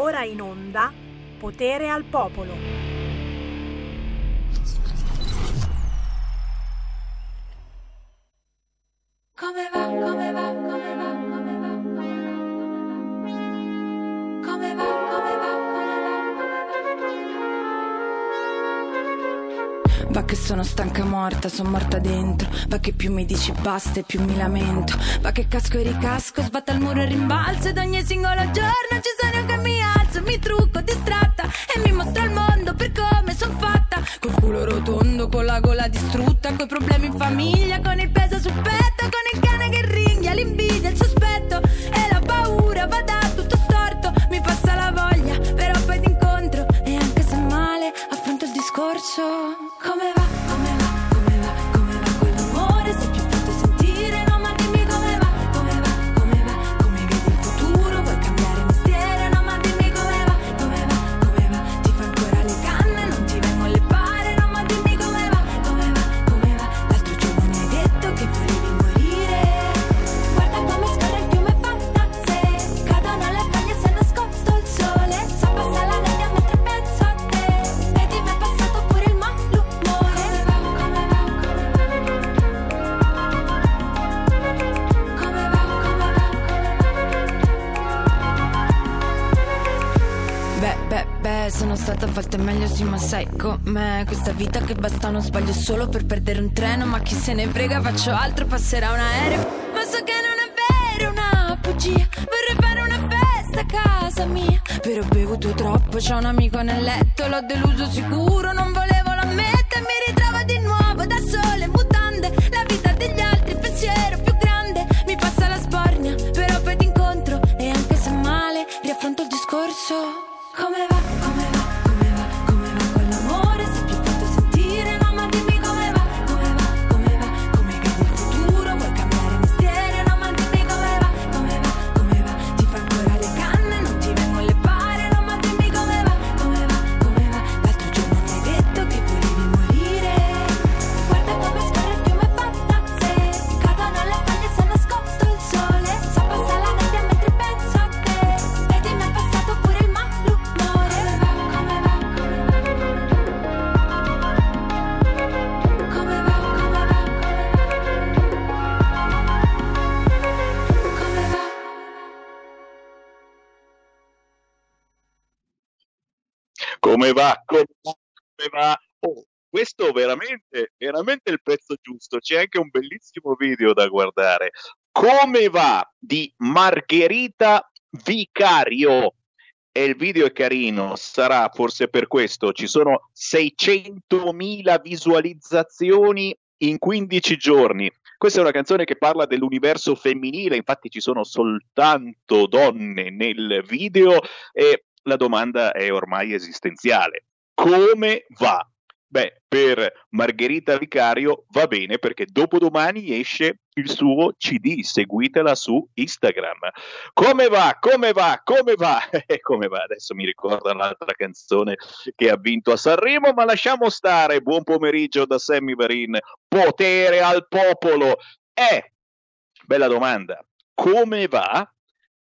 ora in onda Potere al Popolo. Come va, come va, come va, come va, come va, come va, come va, Va che sono stanca morta, sono morta dentro. Va che più mi dici basta e più mi lamento. Va che casco e ricasco, sbatta il muro e rimbalzo Ed ogni singolo giorno ci sono che mi alzo Mi trucco distratta e mi mostro al mondo per come son fatta. Col culo rotondo, con la gola distrutta Coi problemi in famiglia, con il peso sul petto Con il cane che ringhia, l'invidia, il sospetto E la paura va da tutto storto. Mi passa la voglia, però poi d'incontro E anche se male, affronto il discorso stata a volte meglio sì, ma sai com'è Questa vita che basta non sbaglio solo per perdere un treno? Ma chi se ne frega, faccio altro, passerà un aereo. Ma so che non è vero, è una bugia. Vorrei fare una festa a casa mia. Però ho bevuto troppo, c'ho un amico nel letto L'ho deluso sicuro, non volevo l'ammettere. Mi ritrovo di nuovo da sole, mutande La vita degli altri, pensiero più grande. Mi passa la sbornia, però poi ti incontro E anche se male, riaffronto il discorso va, come va, come va. Oh, questo veramente, veramente il pezzo giusto. C'è anche un bellissimo video da guardare. Come va di Margherita Vicario. E il video è carino, sarà forse per questo. Ci sono 600.000 visualizzazioni in 15 giorni. Questa è una canzone che parla dell'universo femminile, infatti ci sono soltanto donne nel video e la domanda è ormai esistenziale. Come va? Beh, per Margherita Vicario va bene perché dopodomani esce il suo CD, seguitela su Instagram. Come va? Come va? Come va? E come va? Adesso mi ricorda l'altra canzone che ha vinto a Sanremo, ma lasciamo stare. Buon pomeriggio da Sammy Varin. Potere al popolo. Eh, bella domanda. Come va?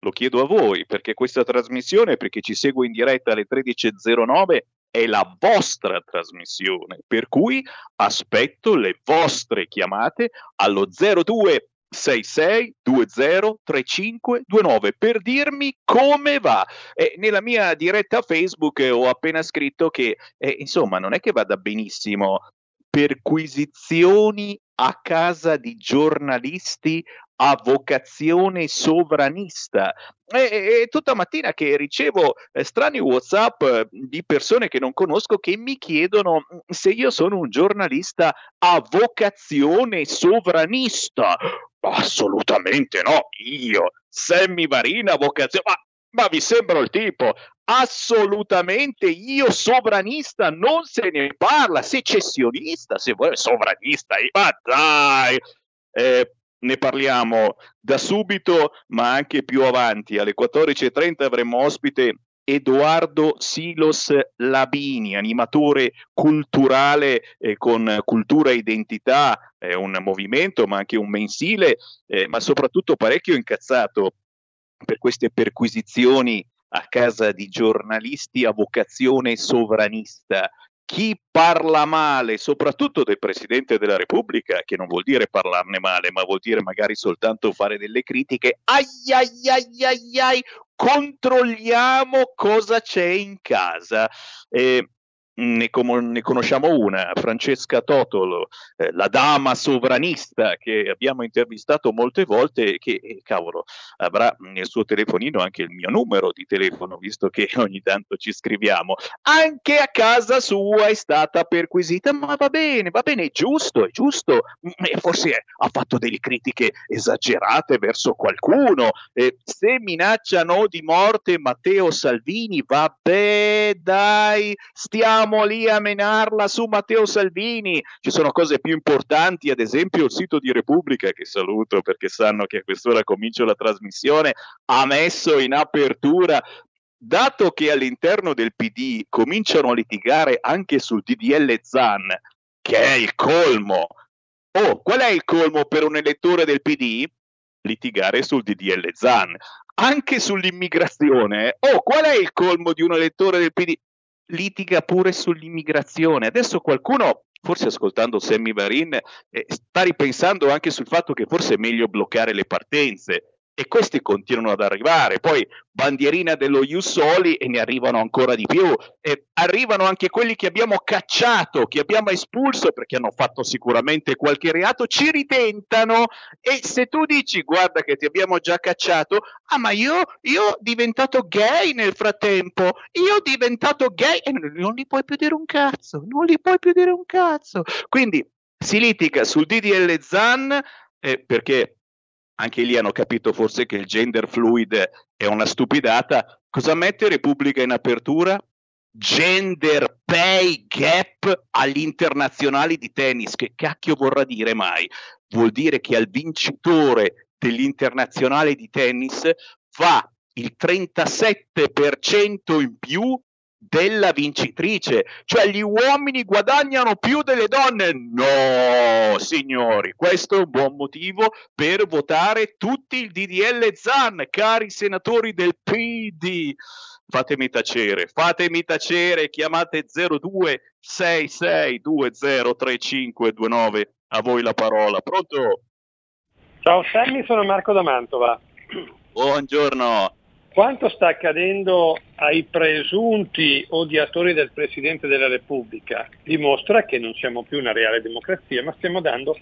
Lo chiedo a voi perché questa trasmissione, per chi ci segue in diretta alle 13.09, è la vostra trasmissione, per cui aspetto le vostre chiamate allo 02 66 20 35 29 per dirmi come va. E nella mia diretta Facebook eh, ho appena scritto che eh, insomma non è che vada benissimo perquisizioni a casa di giornalisti a vocazione sovranista. E, e tutta mattina che ricevo eh, strani WhatsApp eh, di persone che non conosco che mi chiedono mm, se io sono un giornalista a vocazione sovranista. Assolutamente no, io, Sammy Varina, vocazione. Ma, ma vi sembra il tipo? Assolutamente io sovranista non se ne parla, secessionista se vuoi, sovranista, ma dai! Eh, ne parliamo da subito, ma anche più avanti. Alle 14.30 avremo ospite Edoardo Silos Labini, animatore culturale eh, con cultura e identità, è un movimento ma anche un mensile, eh, ma soprattutto parecchio incazzato per queste perquisizioni a casa di giornalisti a vocazione sovranista chi parla male, soprattutto del Presidente della Repubblica, che non vuol dire parlarne male, ma vuol dire magari soltanto fare delle critiche, ai ai ai ai ai, controlliamo cosa c'è in casa. Eh, ne, com- ne, conosciamo una, Francesca Totolo, eh, la dama sovranista che abbiamo intervistato molte volte e che, eh, cavolo, avrà nel suo telefonino anche il mio numero di telefono, visto che ogni tanto ci scriviamo. Anche a casa sua è stata perquisita, ma va bene, va bene, è giusto, è giusto. Mm, e forse ha fatto delle critiche esagerate verso qualcuno. Eh, se minacciano di morte Matteo Salvini, vabbè, dai, stiamo stiamo lì a menarla su Matteo Salvini. Ci sono cose più importanti, ad esempio il sito di Repubblica, che saluto perché sanno che a quest'ora comincio la trasmissione, ha messo in apertura dato che all'interno del PD cominciano a litigare anche sul DDL Zan, che è il colmo. Oh, qual è il colmo per un elettore del PD? Litigare sul DDL Zan. Anche sull'immigrazione. Oh, qual è il colmo di un elettore del PD? Litiga pure sull'immigrazione. Adesso qualcuno, forse ascoltando Sammy Varin, eh, sta ripensando anche sul fatto che forse è meglio bloccare le partenze e questi continuano ad arrivare. Poi bandierina dello Iussoli e ne arrivano ancora di più. E arrivano anche quelli che abbiamo cacciato, che abbiamo espulso perché hanno fatto sicuramente qualche reato, ci ritentano e se tu dici guarda che ti abbiamo già cacciato, ah ma io, io ho diventato gay nel frattempo, io ho diventato gay e non gli puoi più dire un cazzo, non gli puoi più dire un cazzo. Quindi si litiga sul DDL ZAN eh, perché anche lì hanno capito forse che il gender fluid è una stupidata. Cosa mette Repubblica in apertura? Gender pay gap agli internazionali di tennis. Che cacchio vorrà dire mai? Vuol dire che al vincitore dell'internazionale di tennis va il 37% in più della vincitrice, cioè gli uomini guadagnano più delle donne. No, signori, questo è un buon motivo per votare tutti il DDL ZAN, cari senatori del PD. Fatemi tacere, fatemi tacere, chiamate 0266203529. A voi la parola. Pronto? Ciao Sammy, sono Marco da Mantova. Buongiorno quanto sta accadendo ai presunti odiatori del Presidente della Repubblica dimostra che non siamo più una reale democrazia, ma stiamo dando,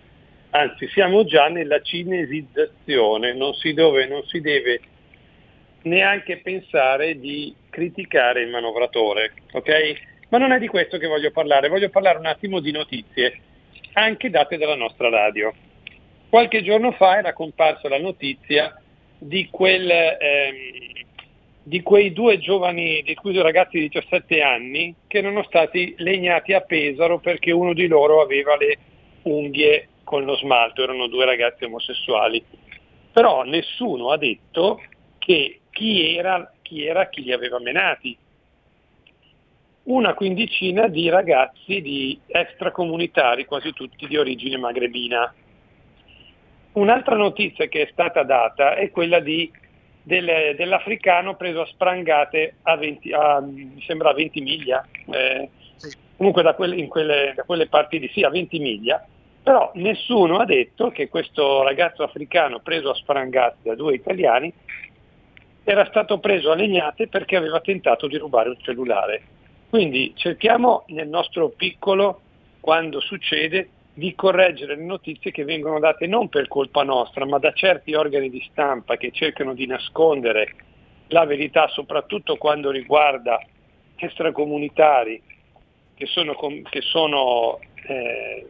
anzi siamo già nella cinesizzazione, non si, dove, non si deve neanche pensare di criticare il manovratore, ok? Ma non è di questo che voglio parlare, voglio parlare un attimo di notizie, anche date dalla nostra radio. Qualche giorno fa era comparsa la notizia di quel ehm, di quei due giovani, di quei due ragazzi di 17 anni che erano stati legnati a Pesaro perché uno di loro aveva le unghie con lo smalto, erano due ragazzi omosessuali. Però nessuno ha detto che chi era chi, era, chi li aveva menati. Una quindicina di ragazzi di extracomunitari, quasi tutti di origine magrebina. Un'altra notizia che è stata data è quella di del, dell'africano preso a sprangate a 20, a, mi sembra a 20 miglia, eh, comunque da quelle, quelle, da quelle parti di sì, a 20 miglia, però nessuno ha detto che questo ragazzo africano preso a sprangate da due italiani era stato preso a legnate perché aveva tentato di rubare un cellulare. Quindi cerchiamo nel nostro piccolo, quando succede, di correggere le notizie che vengono date non per colpa nostra, ma da certi organi di stampa che cercano di nascondere la verità, soprattutto quando riguarda extracomunitari che, sono, che, sono, eh,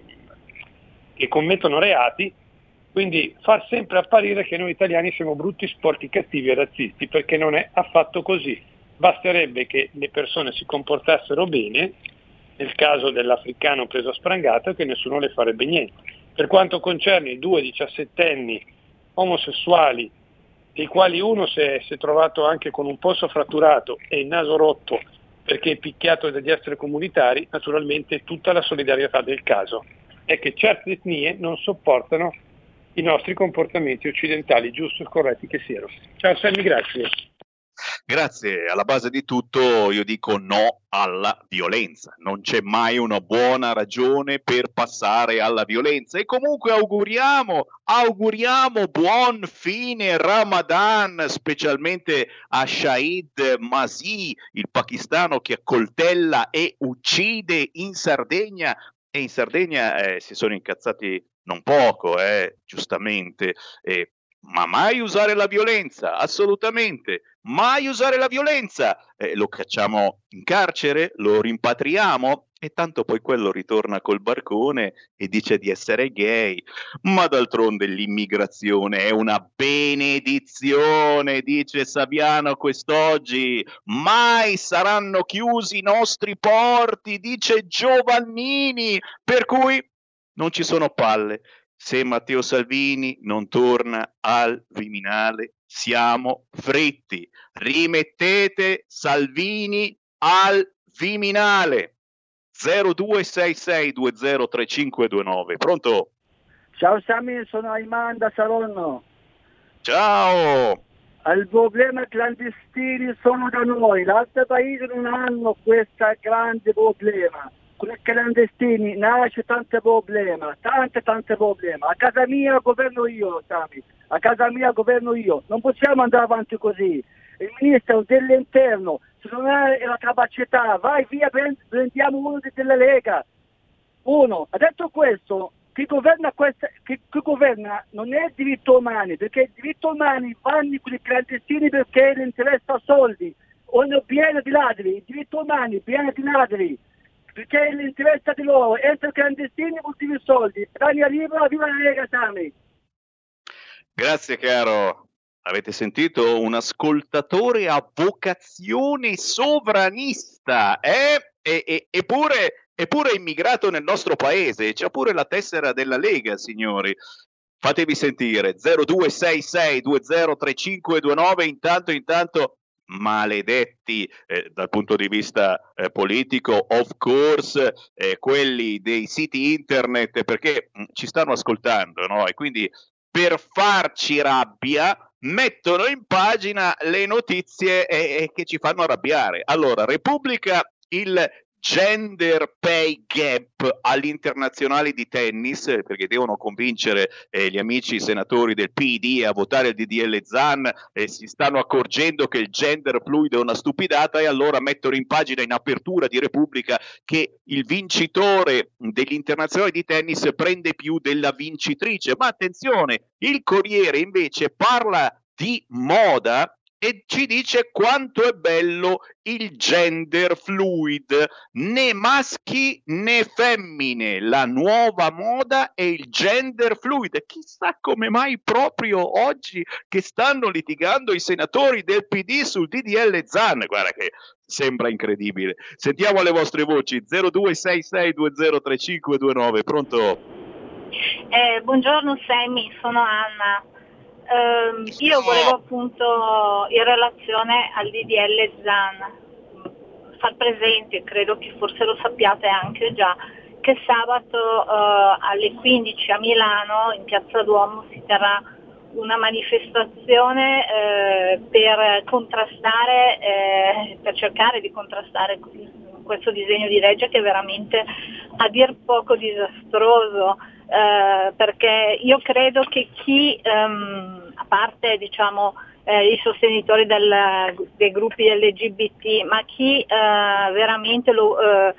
che commettono reati, quindi far sempre apparire che noi italiani siamo brutti, sporchi, cattivi e razzisti, perché non è affatto così. Basterebbe che le persone si comportassero bene nel caso dell'africano preso a sprangata che nessuno le farebbe niente. Per quanto concerne i due diciassettenni omosessuali, dei quali uno si è, si è, trovato anche con un polso fratturato e il naso rotto perché è picchiato dagli esseri comunitari, naturalmente tutta la solidarietà del caso è che certe etnie non sopportano i nostri comportamenti occidentali, giusti e corretti che siano. Ciao Sammy, grazie. Grazie, alla base di tutto io dico no alla violenza, non c'è mai una buona ragione per passare alla violenza. E comunque auguriamo, auguriamo buon fine Ramadan, specialmente a Shahid Masi, il pakistano che accoltella e uccide in Sardegna. E in Sardegna eh, si sono incazzati non poco, eh, giustamente, eh, ma mai usare la violenza, assolutamente, mai usare la violenza. Eh, lo cacciamo in carcere, lo rimpatriamo e tanto poi quello ritorna col barcone e dice di essere gay. Ma d'altronde l'immigrazione è una benedizione, dice Saviano quest'oggi. Mai saranno chiusi i nostri porti, dice Giovannini. Per cui non ci sono palle se Matteo Salvini non torna al Viminale, siamo fritti. Rimettete Salvini al Viminale. 0266203529. Pronto? Ciao Sami, sono Ayman da Saronno. Ciao. Il problema clandestini sono da noi, l'altro paese non hanno questo grande problema con i clandestini nasce tanti problemi, tanti tanti problemi. A casa mia governo io, Sami, a casa mia governo io. Non possiamo andare avanti così. Il ministro dell'interno, se non ha la capacità, vai via, prendiamo uno della Lega. Uno, ha detto questo, chi governa, questa, chi, chi governa non è diritti umani, perché i diritti umani vanno con i clandestini perché gli interessa soldi. Uno pieno di ladri, i diritti umani pieno di ladri perché l'interesse di loro, entra clandestini ultimi soldi, Dani libera, viva la Lega Sami. Grazie caro, avete sentito un ascoltatore a vocazione sovranista, eh? E, e, eppure, eppure immigrato nel nostro paese, c'ha pure la tessera della Lega, signori. Fatevi sentire 0266203529 intanto intanto maledetti eh, dal punto di vista eh, politico, of course, eh, quelli dei siti internet perché mh, mm, ci stanno ascoltando, no? E quindi per farci rabbia mettono in pagina le notizie che ci fanno arrabbiare. Allora, Repubblica il gender pay gap all'internazionale di tennis, perché devono convincere eh, gli amici senatori del PD a votare il DDL ZAN e si stanno accorgendo che il gender fluido è una stupidata e allora mettono in pagina in apertura di Repubblica che il vincitore degli internazionali di tennis prende più della vincitrice. Ma attenzione, il Corriere invece parla di moda e ci dice quanto è bello il gender fluid, né maschi né femmine, la nuova moda è il gender fluid. Chissà come mai proprio oggi che stanno litigando i senatori del PD sul DDL ZAN, guarda che sembra incredibile. Sentiamo le vostre voci 0266203529, pronto? Eh, buongiorno Sammy, sono Anna. Eh, io volevo appunto in relazione al DDL ZAN far presente, credo che forse lo sappiate anche già, che sabato eh, alle 15 a Milano in Piazza Duomo si terrà una manifestazione eh, per contrastare, eh, per cercare di contrastare questo disegno di legge che è veramente a dir poco disastroso eh, perché io credo che chi, ehm, a parte diciamo, eh, i sostenitori del, dei gruppi LGBT, ma chi eh, veramente lo eh,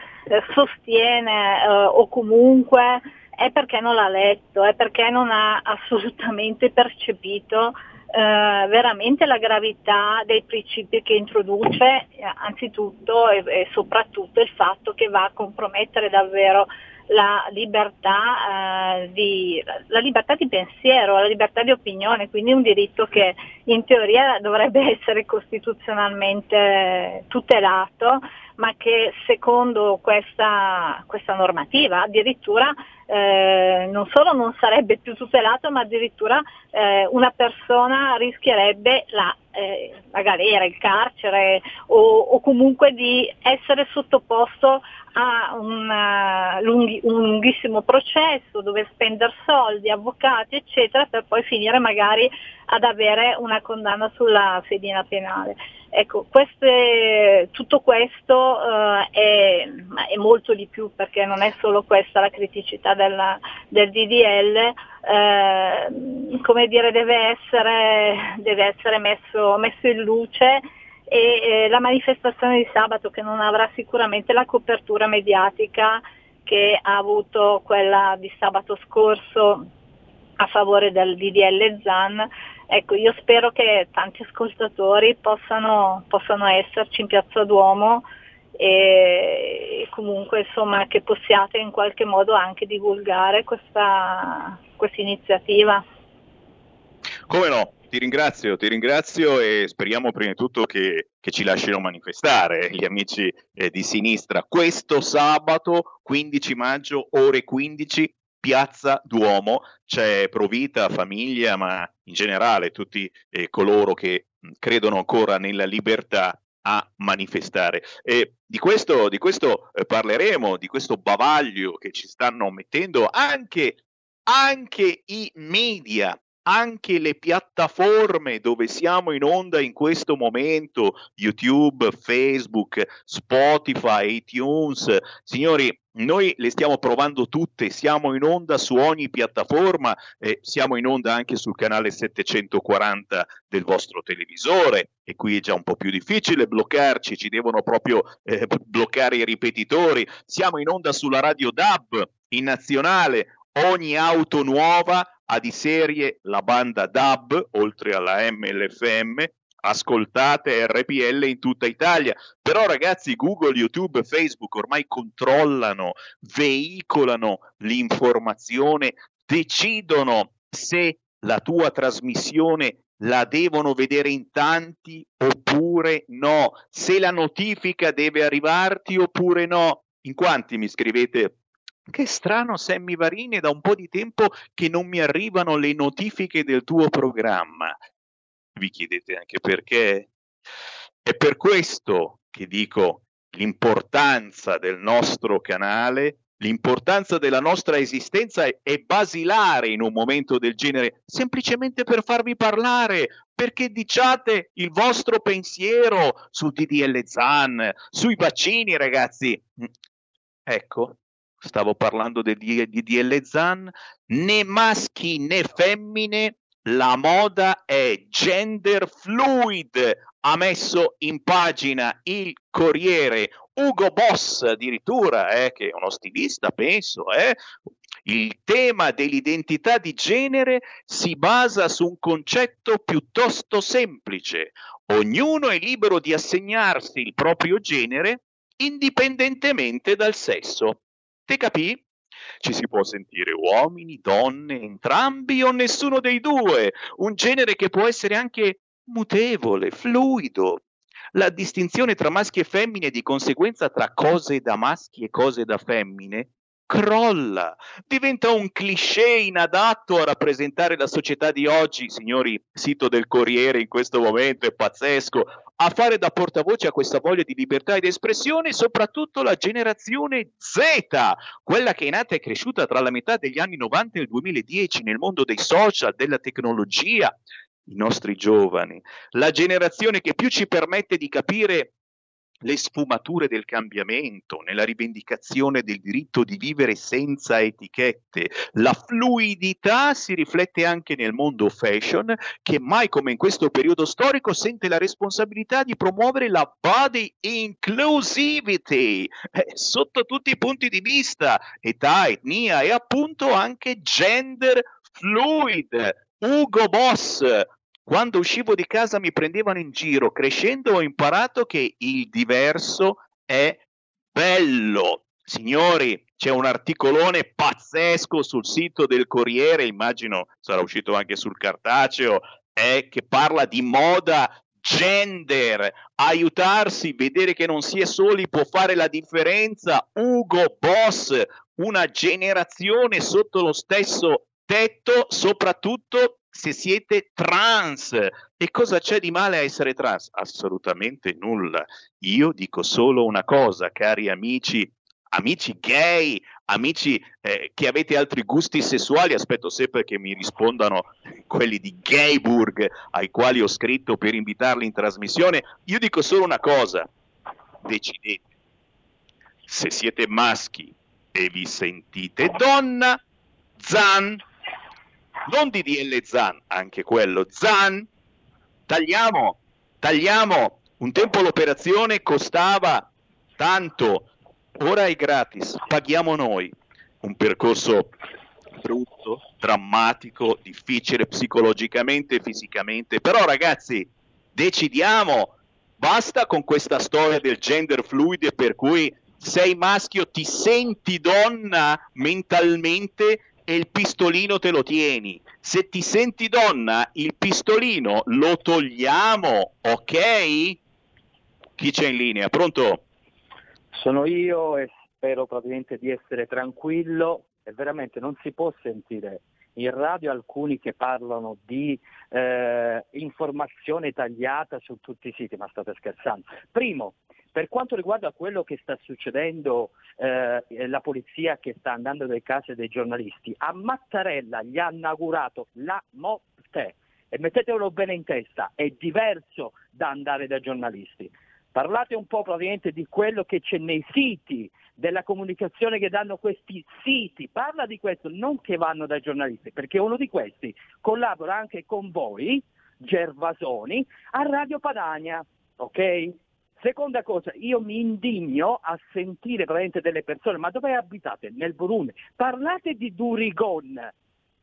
sostiene eh, o comunque è perché non l'ha letto, è perché non ha assolutamente percepito eh, veramente la gravità dei principi che introduce, anzitutto e, e soprattutto il fatto che va a compromettere davvero la libertà, eh, di, la libertà di pensiero, la libertà di opinione, quindi un diritto che in teoria dovrebbe essere costituzionalmente tutelato, ma che secondo questa, questa normativa addirittura eh, non solo non sarebbe più tutelato, ma addirittura eh, una persona rischierebbe la, eh, la galera, il carcere o, o, comunque di essere sottoposto a una, lunghi, un lunghissimo processo dove spendere soldi, avvocati eccetera per poi finire magari ad avere una condanna sulla fedina penale. Ecco, queste, tutto questo eh, è, è, molto di più perché non è solo questa la criticità della, del DDL, eh, come dire deve essere, deve essere messo, messo, in luce e eh, la manifestazione di sabato che non avrà sicuramente la copertura mediatica che ha avuto quella di sabato scorso a favore del DDL ZAN. Ecco, io spero che tanti ascoltatori possano, possano esserci in Piazza Duomo e comunque insomma che possiate in qualche modo anche divulgare questa, questa iniziativa. Come no, ti ringrazio, ti ringrazio e speriamo prima di tutto che, che ci lasciano manifestare gli amici eh, di sinistra. Questo sabato 15 maggio ore 15 Piazza Duomo. C'è Provita, famiglia, ma in generale tutti eh, coloro che credono ancora nella libertà a manifestare. E di questo, di questo eh, parleremo, di questo bavaglio che ci stanno mettendo anche, anche i media anche le piattaforme dove siamo in onda in questo momento, YouTube, Facebook, Spotify, iTunes, signori, noi le stiamo provando tutte, siamo in onda su ogni piattaforma, eh, siamo in onda anche sul canale 740 del vostro televisore e qui è già un po' più difficile bloccarci, ci devono proprio eh, bloccare i ripetitori, siamo in onda sulla radio DAB in nazionale, ogni auto nuova ha di serie la banda DAB, oltre alla MLFM, ascoltate RPL in tutta Italia. Però ragazzi, Google, YouTube, Facebook ormai controllano, veicolano l'informazione, decidono se la tua trasmissione la devono vedere in tanti oppure no, se la notifica deve arrivarti oppure no. In quanti mi scrivete che strano Sammy Varini, da un po' di tempo che non mi arrivano le notifiche del tuo programma. Vi chiedete anche perché? È per questo che dico l'importanza del nostro canale, l'importanza della nostra esistenza è, è basilare in un momento del genere, semplicemente per farvi parlare, perché diciate il vostro pensiero su DDL Zan, sui vaccini, ragazzi. Ecco, stavo parlando di DDL Zan, né maschi né femmine, la moda è gender fluid, ha messo in pagina il Corriere Ugo Boss addirittura, eh, che è uno stilista, penso, eh, il tema dell'identità di genere si basa su un concetto piuttosto semplice. Ognuno è libero di assegnarsi il proprio genere indipendentemente dal sesso. Te capì? Ci si può sentire uomini, donne, entrambi o nessuno dei due, un genere che può essere anche mutevole, fluido. La distinzione tra maschi e femmine e di conseguenza tra cose da maschi e cose da femmine crolla, diventa un cliché inadatto a rappresentare la società di oggi, signori, sito del Corriere in questo momento è pazzesco, a fare da portavoce a questa voglia di libertà ed espressione, soprattutto la generazione Z, quella che è nata e cresciuta tra la metà degli anni 90 e il 2010 nel mondo dei social, della tecnologia, i nostri giovani, la generazione che più ci permette di capire le sfumature del cambiamento, nella rivendicazione del diritto di vivere senza etichette. La fluidità si riflette anche nel mondo fashion, che mai come in questo periodo storico sente la responsabilità di promuovere la body inclusivity eh, sotto tutti i punti di vista, età, etnia e appunto anche gender fluid. Ugo Boss, quando uscivo di casa mi prendevano in giro. Crescendo ho imparato che il diverso è bello. Signori, c'è un articolone pazzesco sul sito del Corriere, immagino sarà uscito anche sul cartaceo, eh, che parla di moda gender, aiutarsi, vedere che non si è soli può fare la differenza. Ugo Boss, una generazione sotto lo stesso tetto, soprattutto se siete trans. E cosa c'è di male a essere trans? Assolutamente nulla. Io dico solo una cosa, cari amici, amici gay, amici eh, che avete altri gusti sessuali, aspetto sempre che mi rispondano quelli di Gayburg ai quali ho scritto per invitarli in trasmissione. Io dico solo una cosa, decidete. Se siete maschi e vi sentite donna, Zan, non DDL Zan, anche quello Zan, tagliamo, tagliamo. Un tempo l'operazione costava tanto, ora è gratis, paghiamo noi. Un percorso brutto, drammatico, difficile psicologicamente fisicamente, però ragazzi, decidiamo, basta con questa storia del gender fluid per cui sei maschio, ti senti donna mentalmente e il pistolino te lo tieni. Se ti senti donna, il pistolino lo togliamo, ok? Chi c'è in linea? Pronto? Sono io e spero praticamente di essere tranquillo e veramente non si può sentire in radio alcuni che parlano di eh, informazione tagliata su tutti i siti, ma state scherzando. Primo, per quanto riguarda quello che sta succedendo, eh, la polizia che sta andando nelle case dei giornalisti, a Mattarella gli ha inaugurato la morte e mettetelo bene in testa, è diverso da andare dai giornalisti. Parlate un po' praticamente di quello che c'è nei siti, della comunicazione che danno questi siti, parla di questo, non che vanno dai giornalisti, perché uno di questi collabora anche con voi, Gervasoni, a Radio Padania, ok? Seconda cosa, io mi indigno a sentire praticamente delle persone, ma dove abitate? Nel Burundi. Parlate di Durigon,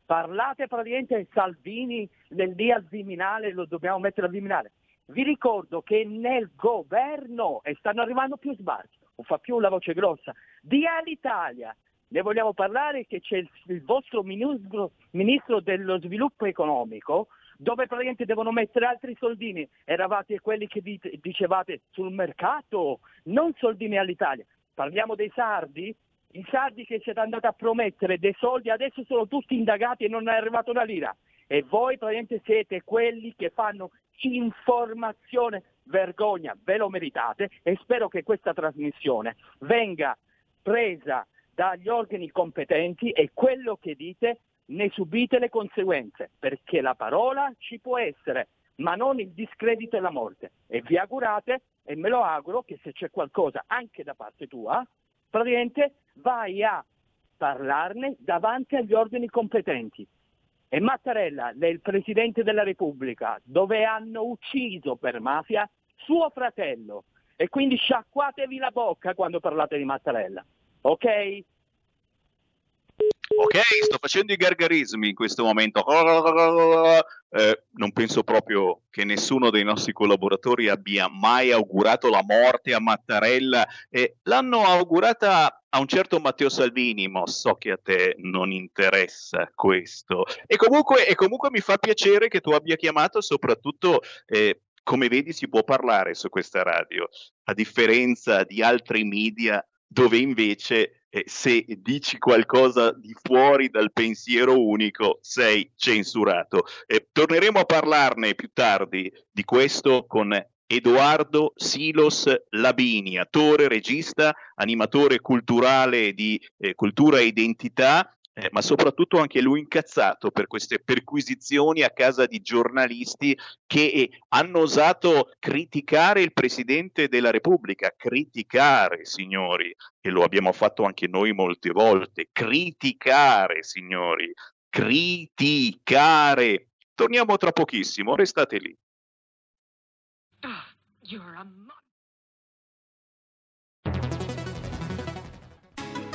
parlate praticamente di Salvini lì al Viminale, lo dobbiamo mettere al Viminale. Vi ricordo che nel governo, e stanno arrivando più sbarchi, non fa più la voce grossa, di Alitalia. Ne vogliamo parlare che c'è il, il vostro ministro, ministro dello sviluppo economico, dove praticamente devono mettere altri soldini. Eravate quelli che dicevate sul mercato, non soldini all'Italia. Parliamo dei sardi? I sardi che siete andati a promettere dei soldi adesso sono tutti indagati e non è arrivata una lira. E voi praticamente siete quelli che fanno informazione, vergogna, ve lo meritate e spero che questa trasmissione venga presa dagli organi competenti e quello che dite ne subite le conseguenze, perché la parola ci può essere, ma non il discredito e la morte. E vi augurate, e me lo auguro, che se c'è qualcosa anche da parte tua, praticamente vai a parlarne davanti agli ordini competenti. E Mattarella il Presidente della Repubblica, dove hanno ucciso per mafia suo fratello. E quindi sciacquatevi la bocca quando parlate di Mattarella. Ok? Ok, sto facendo i gargarismi in questo momento. Eh, non penso proprio che nessuno dei nostri collaboratori abbia mai augurato la morte a Mattarella. Eh, l'hanno augurata a un certo Matteo Salvini, ma so che a te non interessa questo. E comunque, e comunque mi fa piacere che tu abbia chiamato, soprattutto eh, come vedi si può parlare su questa radio, a differenza di altri media dove invece eh, se dici qualcosa di fuori dal pensiero unico sei censurato. Eh, torneremo a parlarne più tardi di questo con Edoardo Silos Labini, attore, regista, animatore culturale di eh, cultura e identità eh, ma soprattutto anche lui incazzato per queste perquisizioni a casa di giornalisti che eh, hanno osato criticare il Presidente della Repubblica, criticare signori, e lo abbiamo fatto anche noi molte volte, criticare signori, criticare. Torniamo tra pochissimo, restate lì. Oh,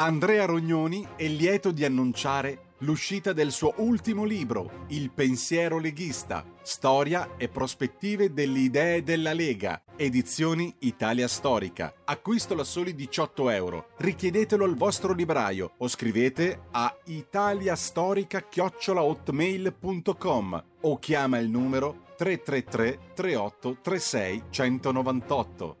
Andrea Rognoni è lieto di annunciare l'uscita del suo ultimo libro, Il pensiero leghista, storia e prospettive delle idee della Lega, edizioni Italia Storica. Acquistalo a soli 18 euro. Richiedetelo al vostro libraio o scrivete a italiastorica-hotmail.com o chiama il numero 333 38 36 198.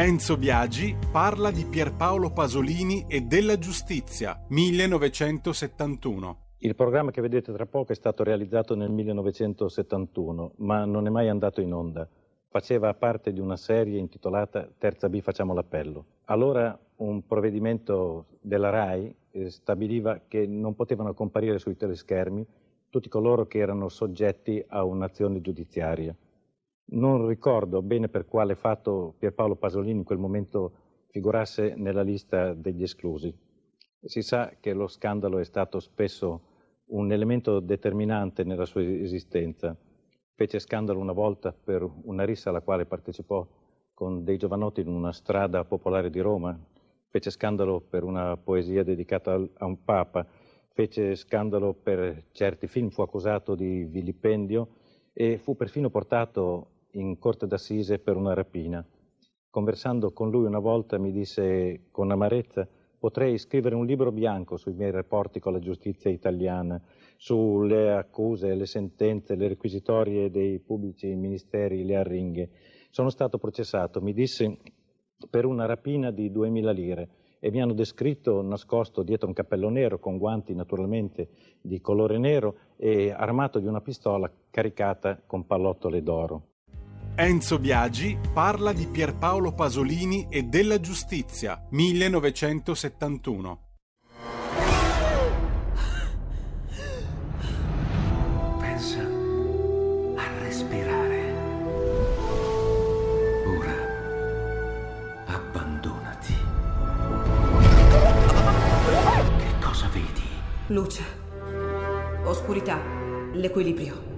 Enzo Biagi parla di Pierpaolo Pasolini e della giustizia, 1971. Il programma che vedete tra poco è stato realizzato nel 1971, ma non è mai andato in onda. Faceva parte di una serie intitolata Terza B facciamo l'appello. Allora un provvedimento della RAI eh, stabiliva che non potevano comparire sui teleschermi tutti coloro che erano soggetti a un'azione giudiziaria. Non ricordo bene per quale fatto Pierpaolo Pasolini in quel momento figurasse nella lista degli esclusi. Si sa che lo scandalo è stato spesso un elemento determinante nella sua esistenza. Fece scandalo una volta per una rissa alla quale partecipò con dei giovanotti in una strada popolare di Roma, fece scandalo per una poesia dedicata a un papa, fece scandalo per certi film, fu accusato di vilipendio e fu perfino portato in corte d'assise per una rapina. Conversando con lui una volta mi disse con amarezza potrei scrivere un libro bianco sui miei rapporti con la giustizia italiana, sulle accuse, le sentenze, le requisitorie dei pubblici ministeri, le arringhe. Sono stato processato, mi disse, per una rapina di 2000 lire e mi hanno descritto nascosto dietro un cappello nero, con guanti naturalmente di colore nero e armato di una pistola caricata con pallottole d'oro. Enzo Biagi parla di Pierpaolo Pasolini e della giustizia, 1971. Pensa a respirare. Ora abbandonati. Che cosa vedi? Luce. Oscurità. L'equilibrio.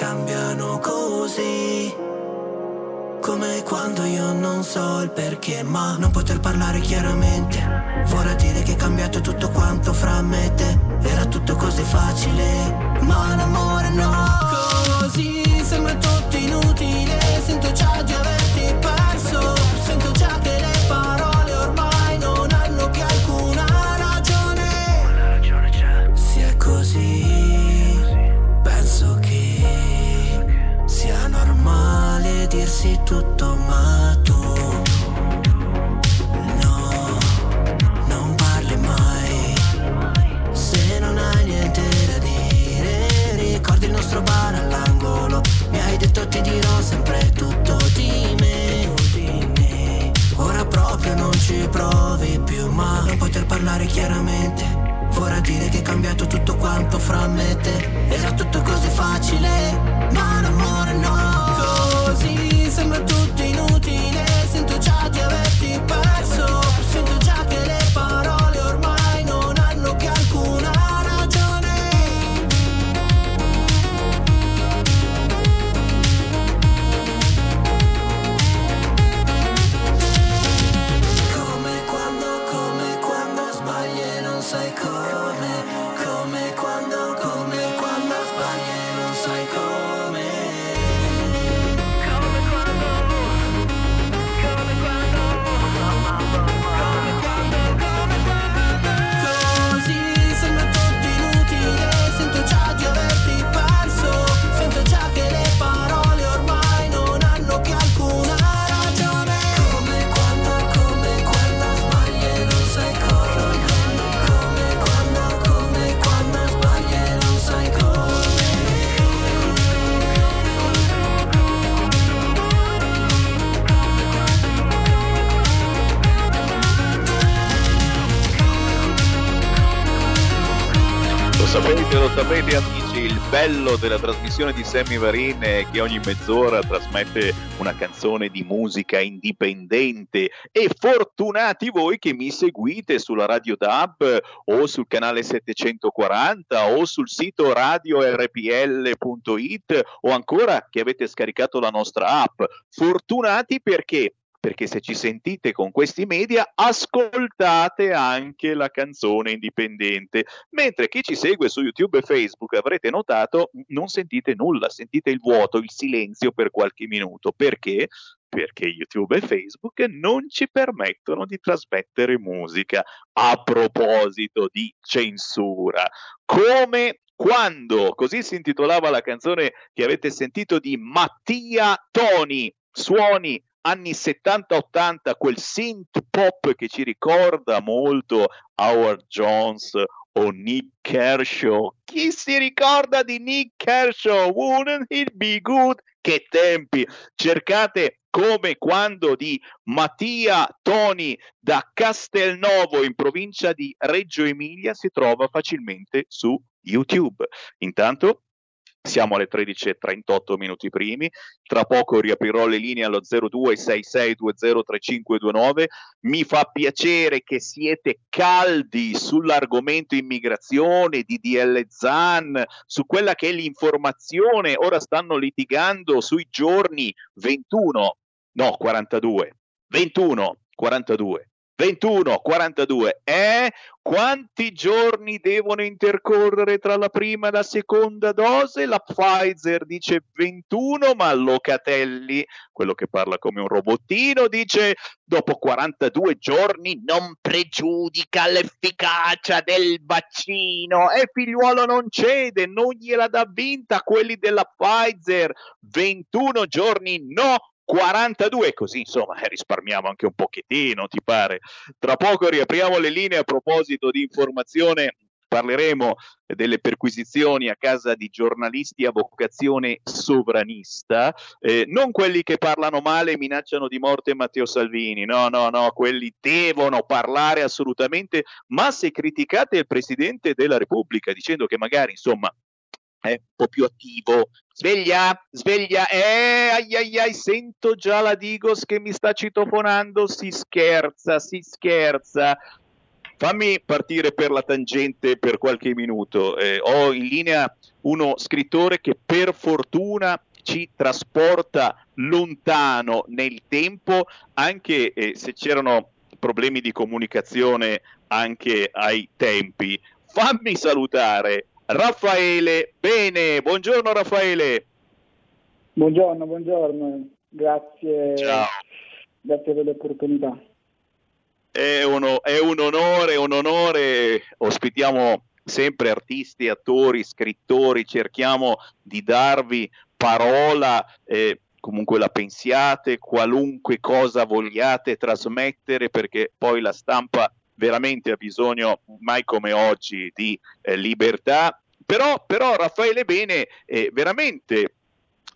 Cambiano così. Come quando io non so il perché, ma non poter parlare chiaramente. Vorrà dire che è cambiato tutto quanto fra me e te. Era tutto così facile, ma l'amore bello della trasmissione di Sammy Varin è che ogni mezz'ora trasmette una canzone di musica indipendente e fortunati voi che mi seguite sulla Radio DAB o sul canale 740 o sul sito radiorpl.it o ancora che avete scaricato la nostra app. Fortunati perché perché se ci sentite con questi media ascoltate anche la canzone indipendente, mentre chi ci segue su YouTube e Facebook avrete notato non sentite nulla, sentite il vuoto, il silenzio per qualche minuto, perché? Perché YouTube e Facebook non ci permettono di trasmettere musica. A proposito di censura, come quando, così si intitolava la canzone che avete sentito di Mattia Toni, suoni anni 70-80, quel synth pop che ci ricorda molto Howard Jones o Nick Kershaw. Chi si ricorda di Nick Kershaw? Wouldn't it be good? Che tempi! Cercate come quando di Mattia Toni da Castelnovo in provincia di Reggio Emilia si trova facilmente su YouTube. Intanto siamo alle 13.38 minuti primi, tra poco riaprirò le linee allo 0266203529. Mi fa piacere che siete caldi sull'argomento immigrazione, di DL Zan, su quella che è l'informazione. Ora stanno litigando sui giorni 21, no 42, 21, 42. 21, 42. Eh? Quanti giorni devono intercorrere tra la prima e la seconda dose? La Pfizer dice 21, ma Locatelli, quello che parla come un robottino, dice dopo 42 giorni non pregiudica l'efficacia del vaccino e figliuolo non cede, non gliela dà vinta quelli della Pfizer. 21 giorni no, 42, così insomma eh, risparmiamo anche un pochettino, ti pare? Tra poco riapriamo le linee a proposito di informazione. Parleremo delle perquisizioni a casa di giornalisti a vocazione sovranista, eh, non quelli che parlano male e minacciano di morte Matteo Salvini, no, no, no, quelli devono parlare assolutamente, ma se criticate il Presidente della Repubblica dicendo che magari, insomma, è un po' più attivo. Sveglia, sveglia, eh, ai ai ai, sento già la Digos che mi sta citofonando, si scherza, si scherza. Fammi partire per la tangente per qualche minuto. Eh, ho in linea uno scrittore che per fortuna ci trasporta lontano nel tempo, anche eh, se c'erano problemi di comunicazione anche ai tempi. Fammi salutare Raffaele Bene. Buongiorno Raffaele. Buongiorno, buongiorno, grazie, Ciao. grazie per l'opportunità. È, uno- è un onore, un onore. Ospitiamo sempre artisti, attori, scrittori, cerchiamo di darvi parola. eh, comunque la pensiate, qualunque cosa vogliate trasmettere, perché poi la stampa veramente ha bisogno, mai come oggi, di eh, libertà. Però, però Raffaele Bene eh, veramente,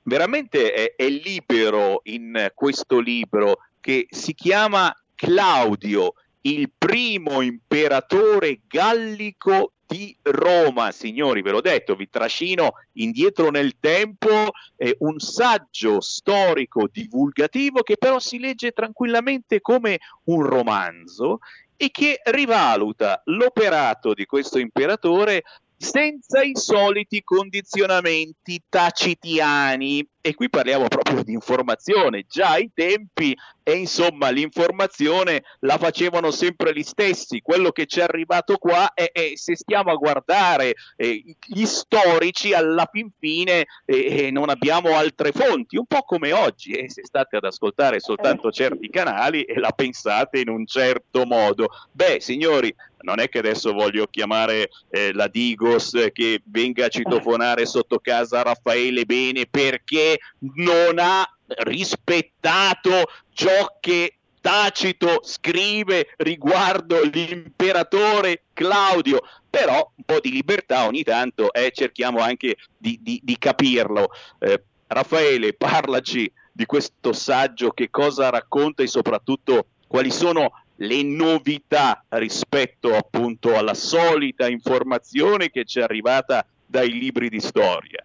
veramente è, è libero in questo libro che si chiama Claudio, il primo imperatore gallico di Roma, signori, ve l'ho detto, vi trascino indietro nel tempo, eh, un saggio storico divulgativo che però si legge tranquillamente come un romanzo e che rivaluta l'operato di questo imperatore senza i soliti condizionamenti tacitiani. E qui parliamo proprio di informazione. Già ai tempi e insomma l'informazione la facevano sempre gli stessi. Quello che ci è arrivato qua è, è se stiamo a guardare eh, gli storici alla fin fine eh, non abbiamo altre fonti, un po' come oggi, eh, se state ad ascoltare soltanto certi canali e la pensate in un certo modo. Beh, signori, non è che adesso voglio chiamare eh, la Digos che venga a citofonare sotto casa Raffaele Bene perché non ha rispettato ciò che Tacito scrive riguardo l'imperatore Claudio, però un po' di libertà ogni tanto eh, cerchiamo anche di, di, di capirlo. Eh, Raffaele, parlaci di questo saggio, che cosa racconta e soprattutto quali sono le novità rispetto appunto alla solita informazione che ci è arrivata dai libri di storia.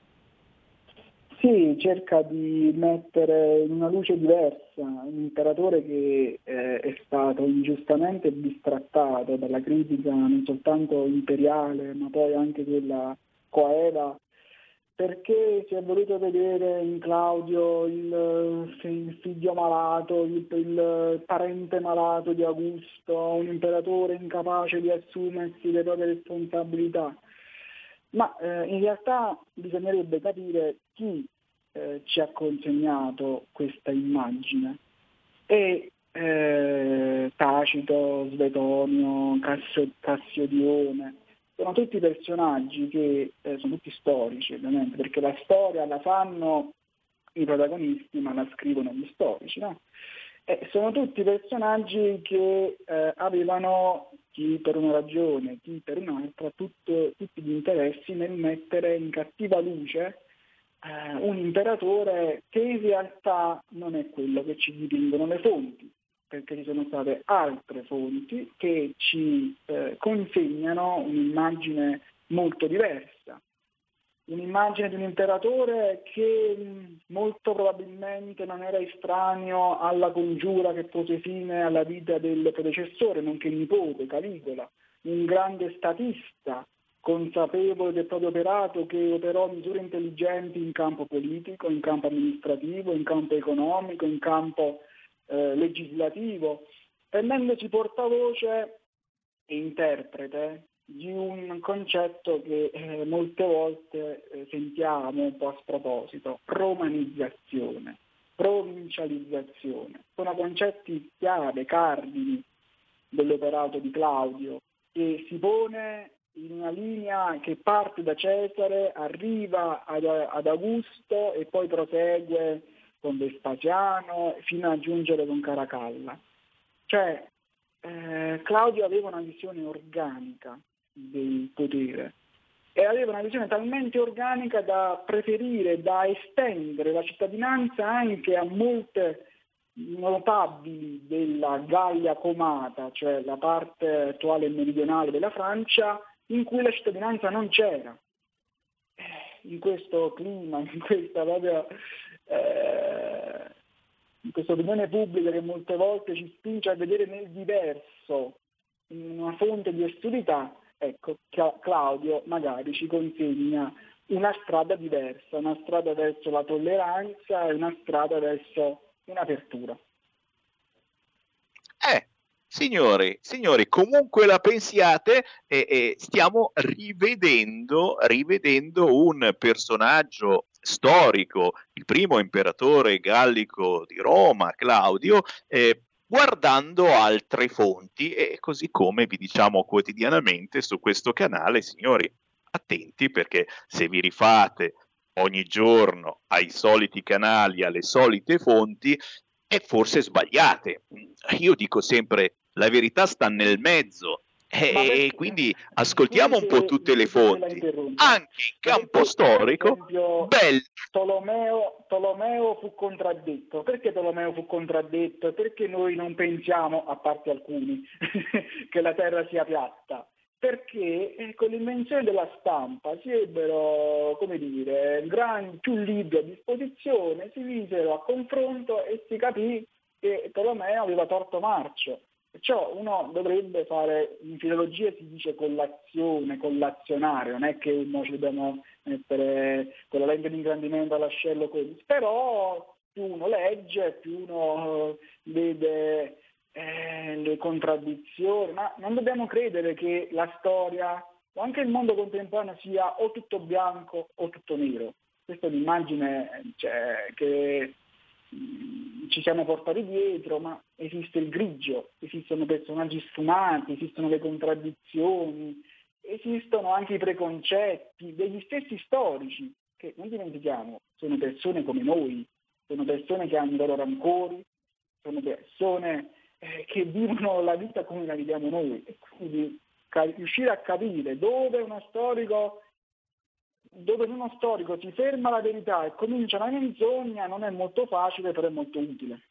Sì, cerca di mettere in una luce diversa un imperatore che eh, è stato ingiustamente bistrattato dalla critica non soltanto imperiale, ma poi anche quella coeva, perché si è voluto vedere in Claudio il, il figlio malato, il, il, parente malato di Augusto, un imperatore incapace di assumersi le proprie responsabilità. Ma eh, in realtà bisognerebbe capire chi eh, ci ha consegnato questa immagine. E eh, Tacito, Svetonio, Cassio, Cassiodione, sono tutti personaggi che eh, sono tutti storici ovviamente, perché la storia la fanno i protagonisti ma la scrivono gli storici. No? E sono tutti personaggi che eh, avevano chi per una ragione, chi per un'altra, tutto, tutti gli interessi nel mettere in cattiva luce eh, un imperatore che in realtà non è quello che ci dipingono le fonti, perché ci sono state altre fonti che ci eh, consegnano un'immagine molto diversa, un'immagine di un imperatore che mh, molto probabilmente non era estraneo alla congiura che pose fine alla vita del predecessore, nonché il nipote Caligola, un grande statista consapevole del proprio operato che operò misure intelligenti in campo politico, in campo amministrativo, in campo economico, in campo eh, legislativo, rendendosi portavoce e interprete di un concetto che eh, molte volte eh, sentiamo un po' a sproposito, romanizzazione, provincializzazione. Sono concetti chiave, cardini dell'operato di Claudio che si pone in una linea che parte da Cesare, arriva ad, ad Augusto e poi prosegue con Vespasiano fino a giungere con Caracalla. Cioè eh, Claudio aveva una visione organica del potere e aveva una visione talmente organica da preferire, da estendere la cittadinanza anche a molte notabili della Gallia Comata, cioè la parte attuale meridionale della Francia, in cui la cittadinanza non c'era. Eh, in questo clima, in questa proprio eh, in questa opinione pubblica che molte volte ci spinge a vedere nel diverso una fonte di ostilità, ecco, Claudio magari ci consegna una strada diversa, una strada verso la tolleranza e una strada verso un'apertura. Eh, Signori, signori, comunque la pensiate, eh, eh, stiamo rivedendo, rivedendo un personaggio storico, il primo imperatore gallico di Roma, Claudio, eh, guardando altre fonti e così come vi diciamo quotidianamente su questo canale, signori, attenti perché se vi rifate ogni giorno ai soliti canali, alle solite fonti, e forse sbagliate. Io dico sempre la verità sta nel mezzo. E, e quindi ascoltiamo un po' tutte le fonti, anche in campo storico. Tolomeo, Tolomeo fu contraddetto. Perché Tolomeo fu contraddetto? Perché noi non pensiamo, a parte alcuni, che la Terra sia piatta perché eh, con l'invenzione della stampa si ebbero, come dire, gran, più libri a disposizione, si misero a confronto e si capì che Tolomeo aveva torto marcio. Perciò uno dovrebbe fare, in filologia si dice collazione, collazionare, non è che uno ci dobbiamo mettere con la lente di ingrandimento all'ascello così, però più uno legge, più uno vede eh, le contraddizioni, ma non dobbiamo credere che la storia o anche il mondo contemporaneo sia o tutto bianco o tutto nero. Questa è un'immagine cioè, che ci siamo portati dietro, ma esiste il grigio, esistono personaggi sfumati, esistono le contraddizioni, esistono anche i preconcetti degli stessi storici, che non dimentichiamo, sono persone come noi, sono persone che hanno i loro rancori, sono persone eh, che vivono la vita come la viviamo noi. E quindi riuscire a capire dove uno storico dove uno storico si ferma la verità e comincia la menzogna non è molto facile, però è molto utile.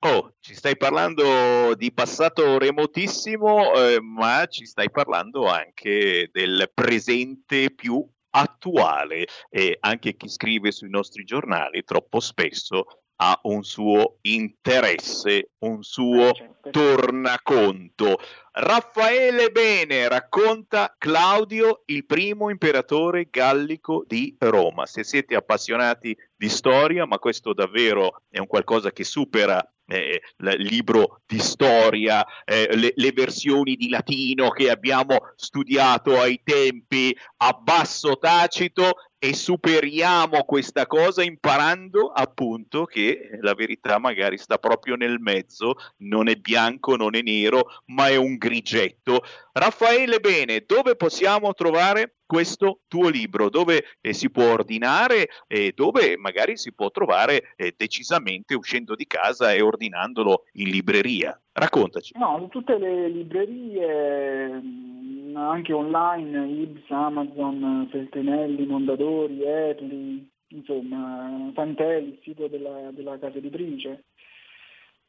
Oh, ci stai parlando di passato remotissimo, eh, ma ci stai parlando anche del presente più attuale e anche chi scrive sui nostri giornali troppo spesso ha un suo interesse, un suo tornaconto. Raffaele Bene racconta Claudio, il primo imperatore gallico di Roma. Se siete appassionati di storia, ma questo davvero è un qualcosa che supera eh, il libro di storia, eh, le, le, versioni di latino che abbiamo studiato ai tempi a basso tacito e superiamo questa cosa imparando appunto che la verità magari sta proprio nel mezzo, non è bianco, non è nero, ma è un grigetto. Raffaele Bene, dove possiamo trovare questo tuo libro, dove eh, si può ordinare e dove magari si può trovare eh, decisamente uscendo di casa e ordinandolo in libreria? Raccontaci. No, in tutte le librerie anche online, Ibs, Amazon, Feltrinelli, Mondadori, Erli, insomma, Fantelli, il sito della, della casa editrice.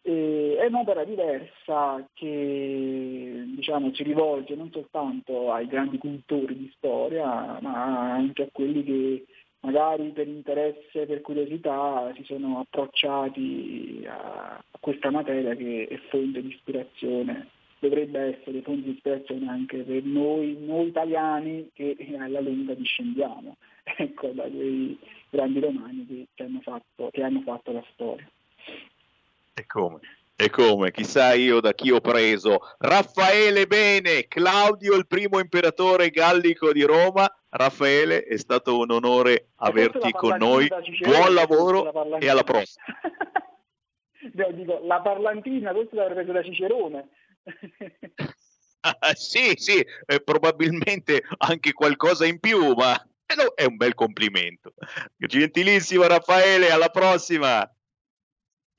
E è un'opera diversa che diciamo, ci rivolge non soltanto ai grandi cultori di storia, ma anche a quelli che magari per interesse, per curiosità si sono approcciati a questa materia che è fonte di ispirazione dovrebbe essere fonte di ispirazione anche per noi, noi italiani che alla lunga discendiamo ecco, da quei grandi romani che, hanno fatto, che hanno fatto la storia. E come? E come? Chissà io da chi ho preso. Raffaele Bene, Claudio il primo imperatore gallico di Roma. Raffaele, è stato un onore averti con noi. Buon lavoro e alla prossima. dico, la parlantina, questo l'avrebbe preso da Cicerone. sì, sì, eh, probabilmente anche qualcosa in più, ma è un bel complimento. Gentilissimo Raffaele, alla prossima.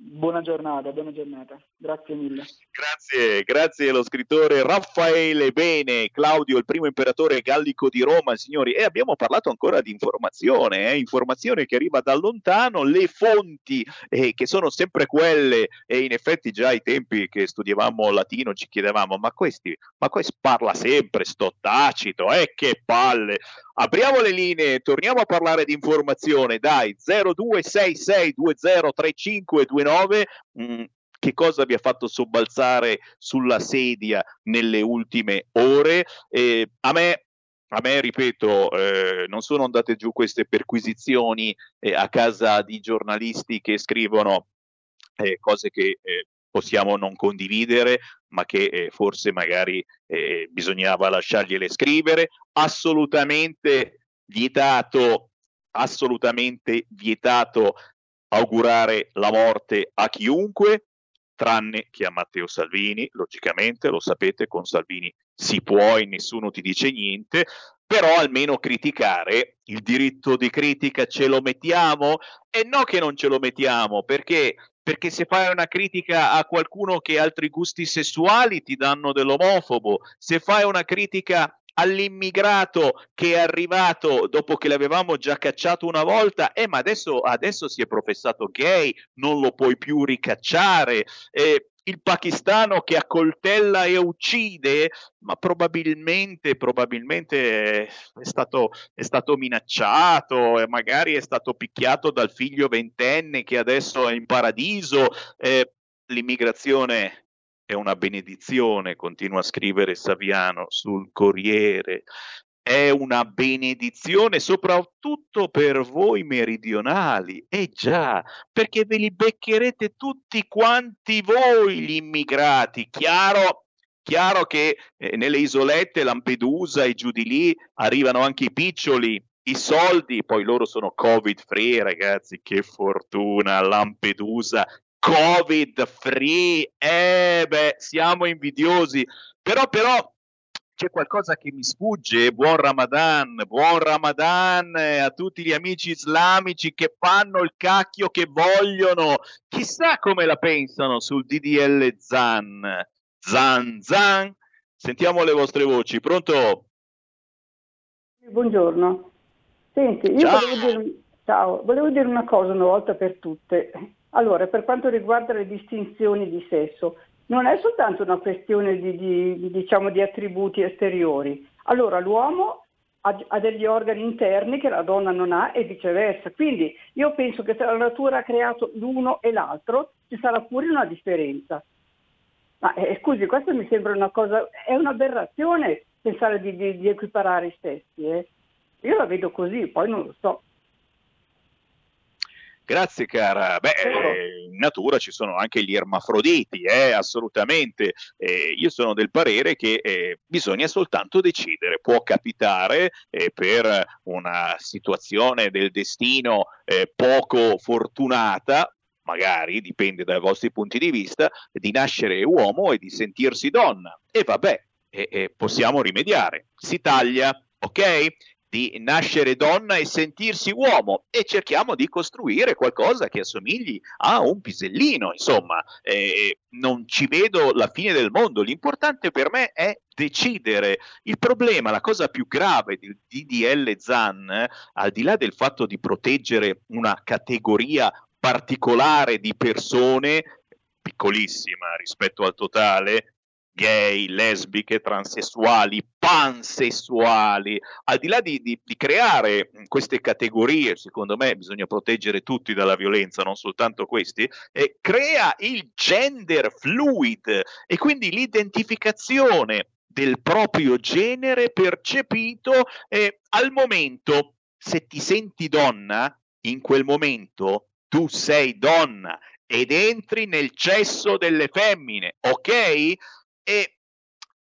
Buona giornata, buona giornata. Grazie mille. Grazie, grazie allo scrittore Raffaele Bene, Claudio, il primo imperatore gallico di Roma, signori. E abbiamo parlato ancora di informazione, eh? informazione che arriva da lontano, le fonti eh, che sono sempre quelle, e in effetti già ai tempi che studiavamo latino ci chiedevamo, ma questi, ma questo parla sempre, sto tacito, eh che palle. Apriamo le linee, torniamo a parlare di informazione, dai, 0266203529, mm, che cosa vi ha fatto sobbalzare sulla sedia nelle ultime ore? Eh, a me a me, ripeto, eh, non sono andate giù queste perquisizioni eh, a casa di giornalisti che scrivono eh, cose che eh, possiamo non condividere, ma che eh, forse magari eh, bisognava lasciargliele scrivere. Assolutamente vietato, assolutamente vietato augurare la morte a chiunque, tranne che a Matteo Salvini, logicamente, lo sapete, con Salvini si può e nessuno ti dice niente, però almeno criticare, il diritto di critica ce lo mettiamo? E no che non ce lo mettiamo, perché perché se fai una critica a qualcuno che ha altri gusti sessuali ti danno dell'omofobo, se fai una critica all'immigrato che è arrivato dopo che l'avevamo già cacciato una volta, eh, ma adesso, adesso si è professato gay, non lo puoi più ricacciare. Eh, il pakistano che accoltella e uccide, ma probabilmente, probabilmente è, stato, è stato minacciato magari è stato picchiato dal figlio ventenne che adesso è in paradiso. Eh, l'immigrazione è una benedizione, continua a scrivere Saviano sul Corriere è una benedizione soprattutto per voi meridionali. Eh già, perché ve li beccherete tutti quanti voi gli immigrati. Chiaro, chiaro che eh, nelle isolette Lampedusa e giù di lì arrivano anche i piccioli, i soldi, poi loro sono covid free, ragazzi, che fortuna, Lampedusa, covid free, eh beh, siamo invidiosi, però però c'è qualcosa che mi sfugge. Buon Ramadan, buon Ramadan a tutti gli amici islamici che fanno il cacchio che vogliono. Chissà come la pensano sul DDL Zan. Zan Zan. Sentiamo le vostre voci. Pronto? Buongiorno. Senti, io Ciao. volevo dire, ciao, volevo dire una cosa una volta per tutte. Allora, per quanto riguarda le distinzioni di sesso, non è soltanto una questione di, di, diciamo, di attributi esteriori. Allora l'uomo ha, ha, degli organi interni che la donna non ha e viceversa. Quindi io penso che se la natura ha creato l'uno e l'altro ci sarà pure una differenza. Ma eh, scusi, questa mi sembra una cosa, è un'aberrazione pensare di, di, equiparare i sessi. Eh. Io la vedo così, poi non lo so. Grazie cara. Beh, eh, in natura ci sono anche gli ermafroditi, eh, assolutamente. Eh, io sono del parere che eh, bisogna soltanto decidere. Può capitare eh, per una situazione del destino eh, poco fortunata, magari dipende dai vostri punti di vista, di nascere uomo e di sentirsi donna. E vabbè, possiamo rimediare. Si taglia, ok? Di nascere donna e sentirsi uomo e cerchiamo di costruire qualcosa che assomigli a un pisellino, insomma, eh, non ci vedo la fine del mondo, l'importante per me è decidere. Il problema, la cosa più grave del DDL ZAN, al di là del fatto di proteggere una categoria particolare di persone, piccolissima rispetto al totale, gay, lesbiche, transessuali, pansessuali, al di là di, di, di, creare queste categorie, secondo me bisogna proteggere tutti dalla violenza, non soltanto questi, eh, crea il gender fluid e quindi l'identificazione del proprio genere percepito eh, al momento. Se ti senti donna, in quel momento tu sei donna ed entri nel cesso delle femmine, ok? E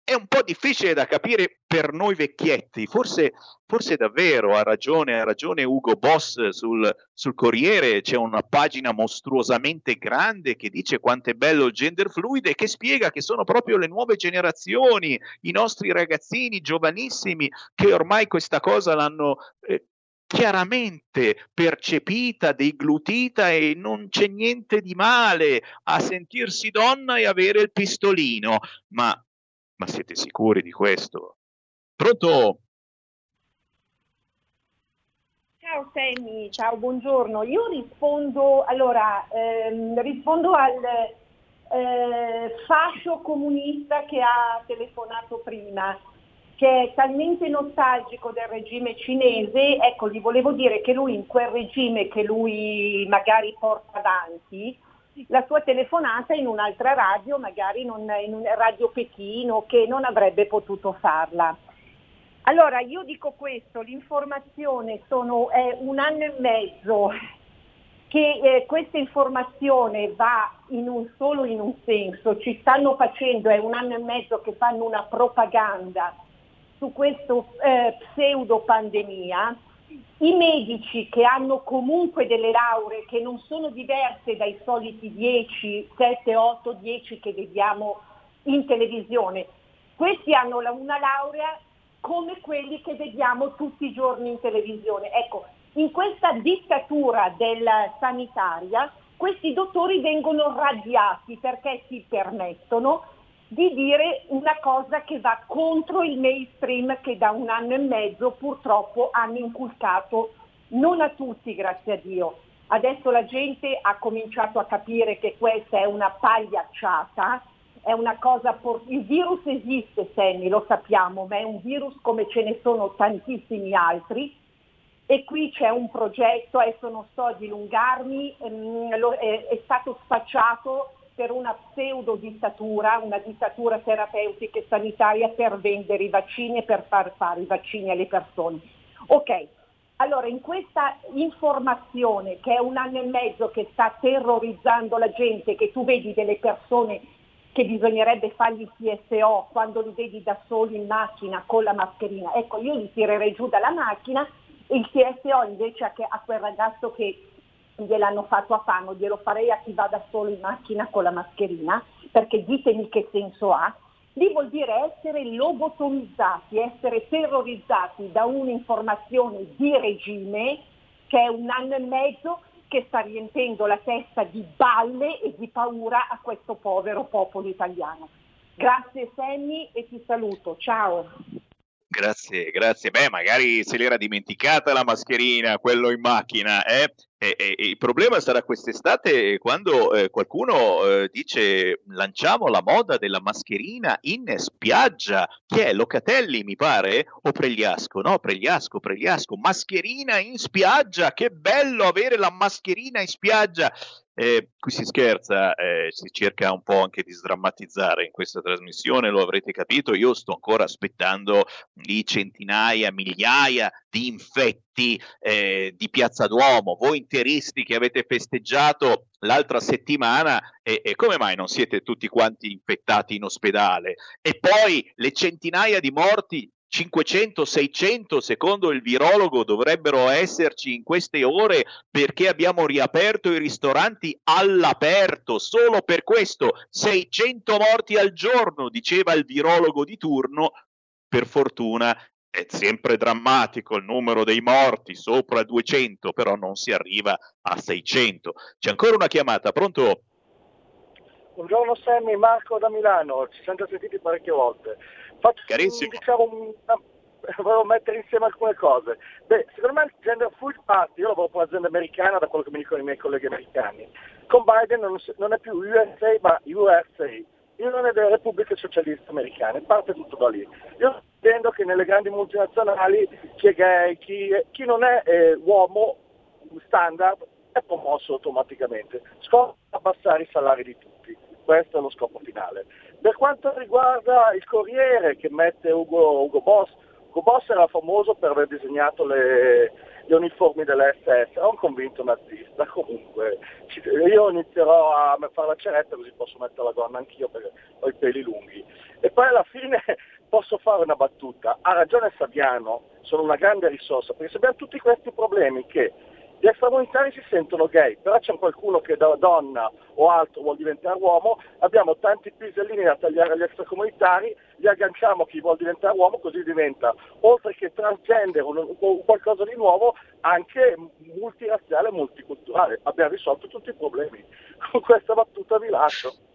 è un po' difficile da capire per noi vecchietti, forse, forse davvero ha ragione, ha ragione Ugo Boss sul, sul, Corriere, c'è una pagina mostruosamente grande che dice quanto è bello il gender fluid e che spiega che sono proprio le nuove generazioni, i nostri ragazzini giovanissimi che ormai questa cosa l'hanno eh, chiaramente percepita, deglutita e non c'è niente di male a sentirsi donna e avere il pistolino. Ma, ma siete sicuri di questo? Pronto? Ciao Sammy, ciao, buongiorno. Io rispondo, allora, ehm, rispondo al eh, fascio comunista che ha telefonato prima che è talmente nostalgico del regime cinese, ecco, gli volevo dire che lui in quel regime che lui magari porta avanti, la sua telefonata in un'altra radio, magari non, in un radio Pechino, che non avrebbe potuto farla. Allora io dico questo, l'informazione sono, è un anno e mezzo che eh, questa informazione va in un, solo in un senso, ci stanno facendo, è un anno e mezzo che fanno una propaganda su questa eh, pseudo pandemia, i medici che hanno comunque delle lauree che non sono diverse dai soliti 10, 7, 8, 10 che vediamo in televisione, questi hanno una laurea come quelli che vediamo tutti i giorni in televisione. Ecco, in questa dittatura della sanitaria questi dottori vengono radiati perché si permettono di dire una cosa che va contro il mainstream che da un anno e mezzo purtroppo hanno inculcato non a tutti, grazie a Dio. Adesso la gente ha cominciato a capire che questa è una pagliacciata, è una cosa por- il virus esiste, Sammy, lo sappiamo, ma è un virus come ce ne sono tantissimi altri e qui c'è un progetto, adesso non sto a dilungarmi, ehm, è, è stato spacciato per una pseudo dittatura, una dittatura terapeutica e sanitaria per vendere i vaccini e per far fare i vaccini alle persone. Ok, allora in questa informazione che è un anno e mezzo che sta terrorizzando la gente, che tu vedi delle persone che bisognerebbe fargli TSO quando li vedi da soli in macchina con la mascherina, ecco io li tirerei giù dalla macchina e il TSO invece a, che, a quel ragazzo che gliel'hanno fatto a Fano, glielo farei a chi va da solo in macchina con la mascherina, perché ditemi che senso ha, lì vuol dire essere lobotomizzati, essere terrorizzati da un'informazione di regime che è un anno e mezzo che sta riempendo la testa di balle e di paura a questo povero popolo italiano. Grazie Sammy e ti saluto, ciao. Grazie, grazie. Beh, magari se l'era dimenticata la mascherina, quello in macchina, eh? E, e, il problema sarà quest'estate quando eh, qualcuno eh, dice lanciamo la moda della mascherina in spiaggia. Chi è? Locatelli, mi pare? O Pregliasco? No, Pregliasco, Pregliasco. Mascherina in spiaggia, che bello avere la mascherina in spiaggia. Eh, qui si scherza, eh, si cerca un po' anche di sdrammatizzare in questa trasmissione, lo avrete capito, io sto ancora aspettando i centinaia, migliaia di infetti eh, di Piazza Duomo, voi interisti che avete festeggiato l'altra settimana e, e, come mai non siete tutti quanti infettati in ospedale? E poi le centinaia di morti 500, 600 secondo il virologo dovrebbero esserci in queste ore perché abbiamo riaperto i ristoranti all'aperto. Solo per questo 600 morti al giorno, diceva il virologo di turno. Per fortuna è sempre drammatico il numero dei morti, sopra 200, però non si arriva a 600. C'è ancora una chiamata, pronto? Buongiorno Sammy, Marco da Milano, ci siamo già sentiti parecchie volte. Faccio, Carissimo. Diciamo, una, volevo mettere insieme alcune cose. Beh, secondo me il gender food party, io lavoro per un'azienda americana, da quello che mi dicono i miei colleghi americani, con Biden non, non è più USA ma USA, l'Unione delle Repubbliche Socialiste Americane, parte tutto da lì. Io intendo che nelle grandi multinazionali chi è gay, chi, chi non è eh, uomo standard è promosso automaticamente. Scopo abbassare i salari di tutti, questo è lo scopo finale. Per quanto riguarda il Corriere che mette Ugo, Ugo Boss, Ugo Boss era famoso per aver disegnato le, gli uniformi dell'SS, era un convinto nazista, comunque io inizierò a fare la ceretta così posso mettere la gonna anch'io perché ho i peli lunghi. E poi alla fine posso fare una battuta, ha ragione Fabiano, sono una grande risorsa, perché se abbiamo tutti questi problemi che gli extracomunitari si sentono gay, però c'è qualcuno che da donna o altro vuol diventare uomo, abbiamo tanti pisellini da tagliare agli extracomunitari, li agganciamo a chi vuol diventare uomo, così diventa, oltre che transgender o qualcosa di nuovo, anche multirazziale e multiculturale. Abbiamo risolto tutti i problemi. Con questa battuta vi lascio.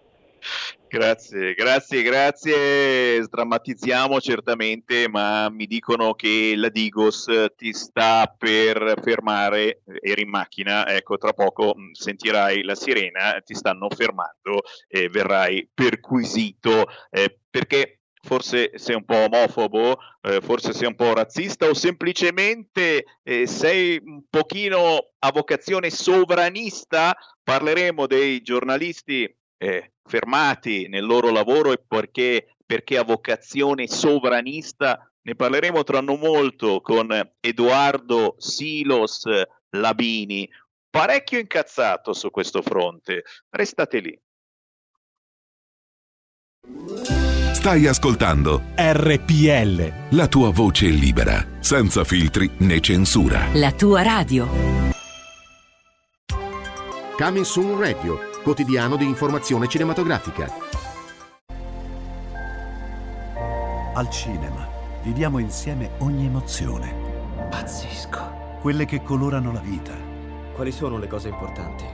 Grazie, grazie, grazie. Sdrammatizziamo certamente, ma mi dicono che la Digos ti sta per fermare, eri in macchina, ecco, tra poco mm, sentirai la sirena, ti stanno fermando e verrai perquisito eh, perché forse sei un po' omofobo, eh, forse sei un po' razzista o semplicemente eh, sei un pochino a vocazione sovranista. Parleremo dei giornalisti eh, fermati nel loro lavoro e perché, perché a vocazione sovranista. Ne parleremo tra non molto con Edoardo Silos Labini, parecchio incazzato su questo fronte. Restate lì. Stai ascoltando RPL. La tua voce libera, senza filtri né censura. La tua radio. Coming Soon Radio quotidiano di informazione cinematografica. Al cinema Viviamo insieme ogni emozione. Pazzesco. Quelle che colorano la vita. Quali sono le cose importanti?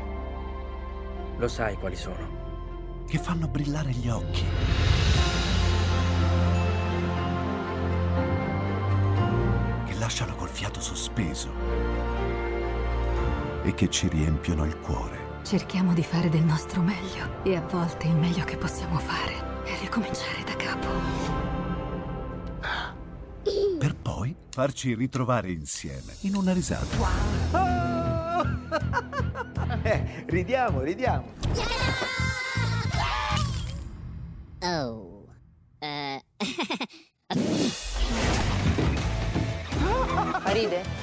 Lo sai quali sono. Che fanno brillare gli occhi. Che lasciano col fiato sospeso. E che ci riempiono il cuore. Cerchiamo di fare del nostro meglio e a volte il meglio che possiamo fare è ricominciare da capo. Per poi farci ritrovare insieme in una risata. Eh, ridiamo, ridiamo. Oh. Eh. Ride?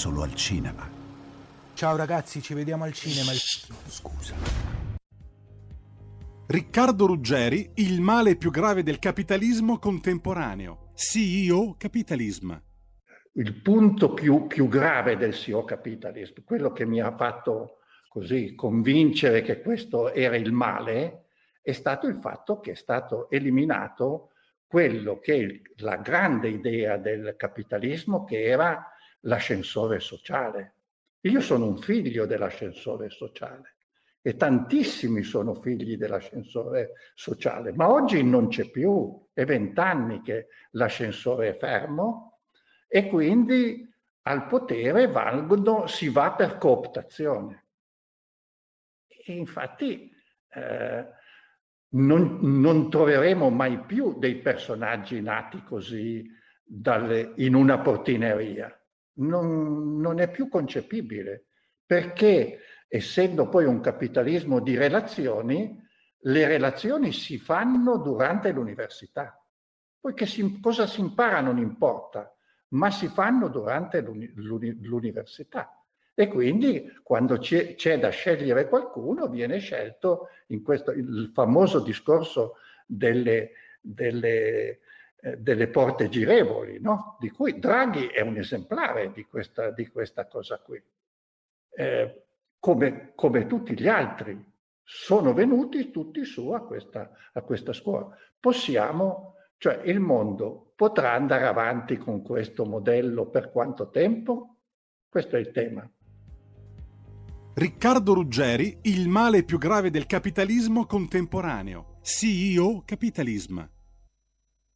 Solo al cinema. Ciao ragazzi, ci vediamo al cinema. Scusa. Riccardo Ruggeri, il male più grave del capitalismo contemporaneo. CEO Capitalism. Il punto più, più grave del CEO Capitalism, quello che mi ha fatto così convincere che questo era il male, è stato il fatto che è stato eliminato quello che è la grande idea del capitalismo, che era l'ascensore sociale. Io sono un figlio dell'ascensore sociale e tantissimi sono figli dell'ascensore sociale, ma oggi non c'è più, è vent'anni che l'ascensore è fermo e quindi al potere valgono, si va per cooptazione. E infatti eh, non, non, troveremo mai più dei personaggi nati così dalle, in una portineria. Non, non è più concepibile, perché essendo poi un capitalismo di relazioni, le relazioni si fanno durante l'università. Poi che si, cosa si impara non importa, ma si fanno durante l'uni, l'università. E quindi quando c'è, c'è, da scegliere qualcuno viene scelto in questo il famoso discorso delle, delle, eh, delle porte girevoli, no? di cui Draghi è un esemplare di questa, di questa cosa qui. Eh, come, come, tutti gli altri sono venuti tutti su a questa, a questa scuola. Possiamo, cioè il mondo potrà andare avanti con questo modello per quanto tempo? Questo è il tema. Riccardo Ruggeri, il male più grave del capitalismo contemporaneo. CEO Capitalism.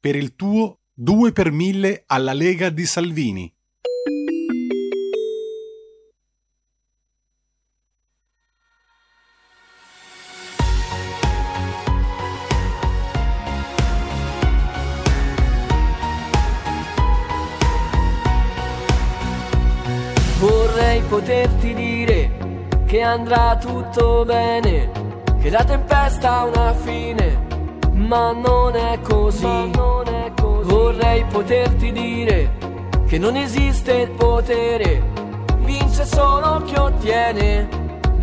per il tuo 2 per 1000 alla Lega di Salvini. Vorrei poterti dire che andrà tutto bene, che la tempesta ha una fine, ma non è così. Non è così. Vorrei poterti dire che non esiste il potere, vince solo chi ottiene,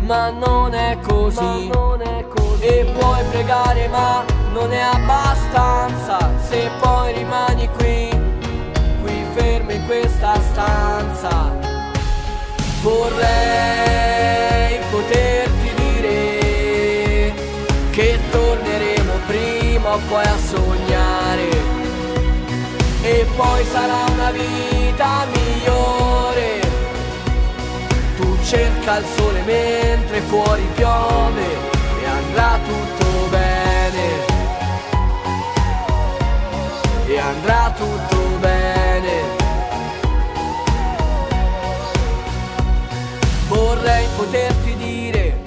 ma non è così. Non è così. E puoi pregare ma non è abbastanza, se poi rimani qui, qui fermo in questa stanza. Vorrei poterti prima o poi a sognare e poi sarà una vita migliore. Tu cerca il sole mentre fuori piove e andrà tutto bene. E andrà tutto bene. Vorrei poterti dire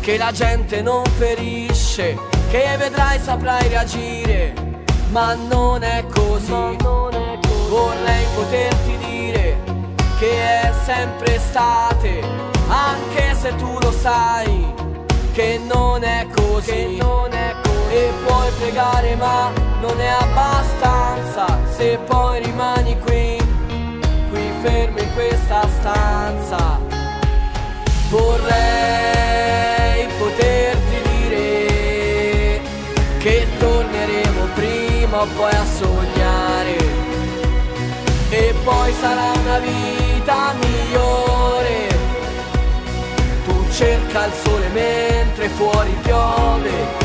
che la gente non ferisce, che vedrai saprai reagire, ma non è così. Vorrei poterti dire che è sempre estate, anche se tu lo sai che non è così. Non è così. E puoi pregare ma non è abbastanza se poi rimani qui, qui fermo in questa stanza. Vorrei poi a sognare e poi sarà una vita migliore. Tu cerca il sole mentre fuori piove.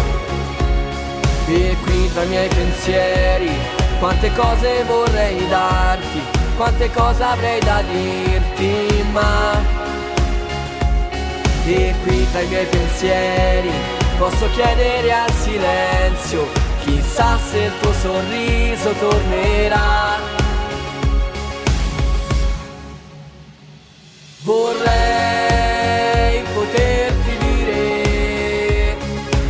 E qui tra i miei pensieri, quante cose vorrei darti, quante cose avrei da dirti, ma... E qui tra i miei pensieri, posso chiedere al silenzio, chissà se il tuo sorriso tornerà. Vorrei poterti dire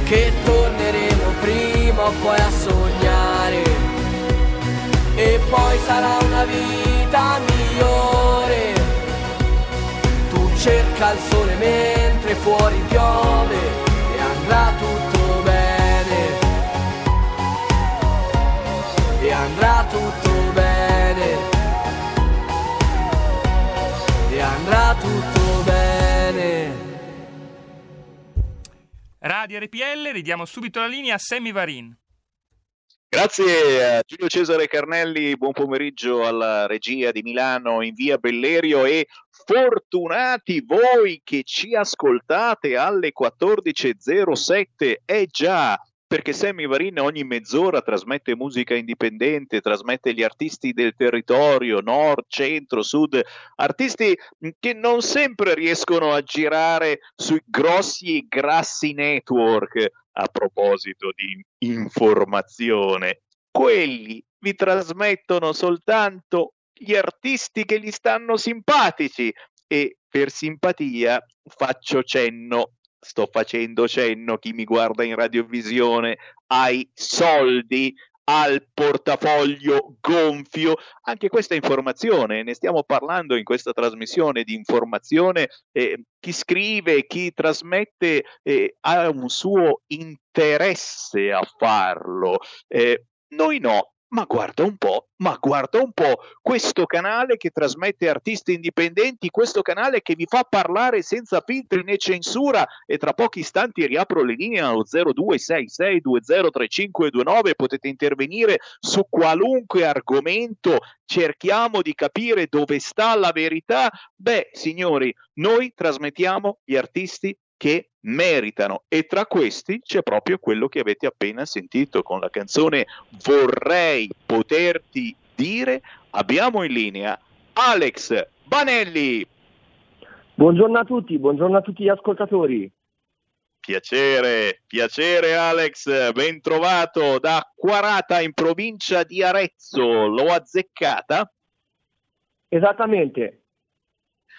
che torneremo prima o poi a sognare e poi sarà una vita migliore. Tu cerca il sole mentre fuori piove e andrà tutto Radio RPL, ridiamo subito la linea a Sammy Varin. Grazie a Giulio Cesare Carnelli, buon pomeriggio alla regia di Milano in via Bellerio e fortunati voi che ci ascoltate alle 14.07. Eh già, perché Sammy Varin ogni mezz'ora trasmette musica indipendente, trasmette gli artisti del territorio, nord, centro, sud, artisti che non sempre riescono a girare sui grossi e grassi network a proposito di informazione. Quelli vi trasmettono soltanto gli artisti che gli stanno simpatici e per simpatia faccio cenno sto facendo cenno, chi mi guarda in radiovisione, ai soldi, al portafoglio gonfio. Anche questa informazione, ne stiamo parlando in questa trasmissione di informazione. Eh, chi scrive, chi trasmette eh, ha un suo interesse a farlo. Eh, noi no, ma guarda un po', ma guarda un po', questo canale che trasmette artisti indipendenti, questo canale che vi fa parlare senza filtri né censura e tra pochi istanti riapro le linee allo 0266203529, potete intervenire su qualunque argomento, cerchiamo di capire dove sta la verità. Beh, signori, noi trasmettiamo gli artisti che meritano e tra questi c'è proprio quello che avete appena sentito con la canzone Vorrei poterti dire. Abbiamo in linea Alex Banelli. Buongiorno a tutti, buongiorno a tutti gli ascoltatori. Piacere, piacere Alex, ben trovato da Quarata in provincia di Arezzo, l'ho azzeccata? Esattamente,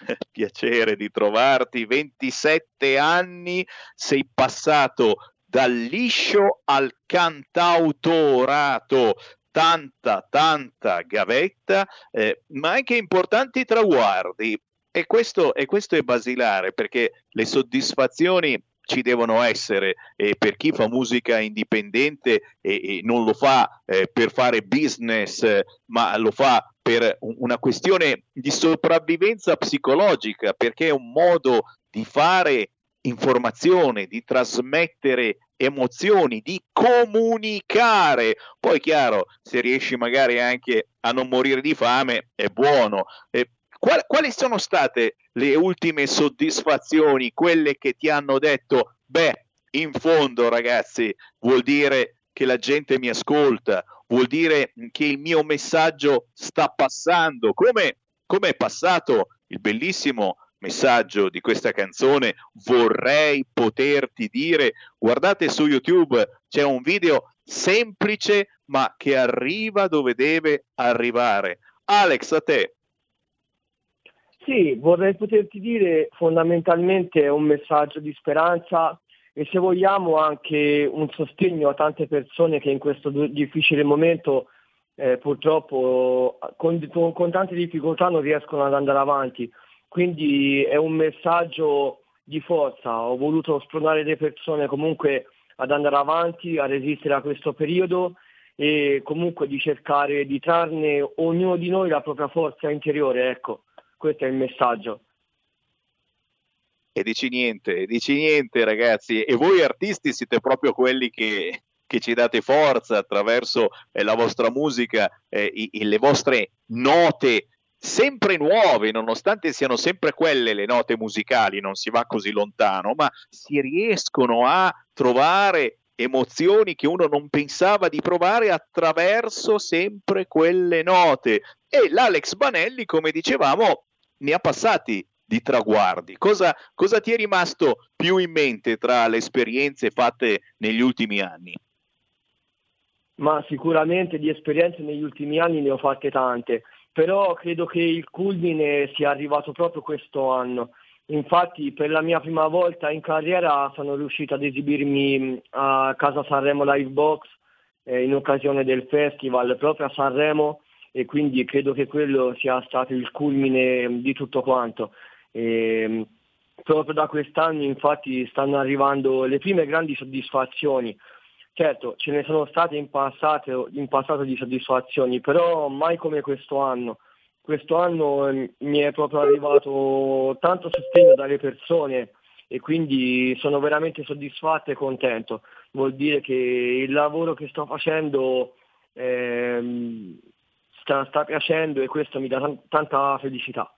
piacere di trovarti, 27 anni, sei passato dal liscio al cantautorato, tanta, tanta gavetta, eh, ma anche importanti traguardi. E questo, e questo è basilare perché le soddisfazioni ci devono essere e per chi fa musica indipendente e, e non lo fa eh, per fare business, ma lo fa per una questione di sopravvivenza psicologica, perché è un modo di fare informazione, di trasmettere emozioni, di comunicare. Poi chiaro, se riesci magari anche a non morire di fame, è buono. Eh, qual- quali sono state le ultime soddisfazioni, quelle che ti hanno detto, beh, in fondo ragazzi, vuol dire che la gente mi ascolta, vuol dire che il mio messaggio sta passando, come, come è passato il bellissimo messaggio di questa canzone vorrei poterti dire, guardate su YouTube, c'è un video semplice ma che arriva dove deve arrivare. Alex, a te. Sì, vorrei poterti dire fondamentalmente un messaggio di speranza e se vogliamo anche un sostegno a tante persone che in questo difficile momento eh, purtroppo con, con tante difficoltà non riescono ad andare avanti. Quindi è un messaggio di forza, ho voluto spronare le persone comunque ad andare avanti, a resistere a questo periodo e comunque di cercare di trarne ognuno di noi la propria forza interiore, ecco, questo è il messaggio. E dici niente, dici niente ragazzi, e voi artisti siete proprio quelli che, che ci date forza attraverso eh, la vostra musica, eh, le vostre note sempre nuove, nonostante siano sempre quelle le note musicali, non si va così lontano, ma si riescono a trovare emozioni che uno non pensava di provare attraverso sempre quelle note. E l'Alex Banelli, come dicevamo, ne ha passati di traguardi. Cosa, cosa ti è rimasto più in mente tra le esperienze fatte negli ultimi anni? Ma sicuramente di esperienze negli ultimi anni ne ho fatte tante, però credo che il culmine sia arrivato proprio questo anno. Infatti per la mia prima volta in carriera sono riuscito ad esibirmi a Casa Sanremo Live Box eh, in occasione del festival proprio a Sanremo e quindi credo che quello sia stato il culmine di tutto quanto. E, proprio da quest'anno infatti stanno arrivando le prime grandi soddisfazioni. Certo, ce ne sono state in passato, in passato di soddisfazioni, però mai come questo anno questo anno eh, mi è proprio arrivato tanto sostegno dalle persone e quindi sono veramente soddisfatto e contento. Vuol dire che il lavoro che sto facendo eh, sta, sta, piacendo e questo mi dà t- tanta felicità.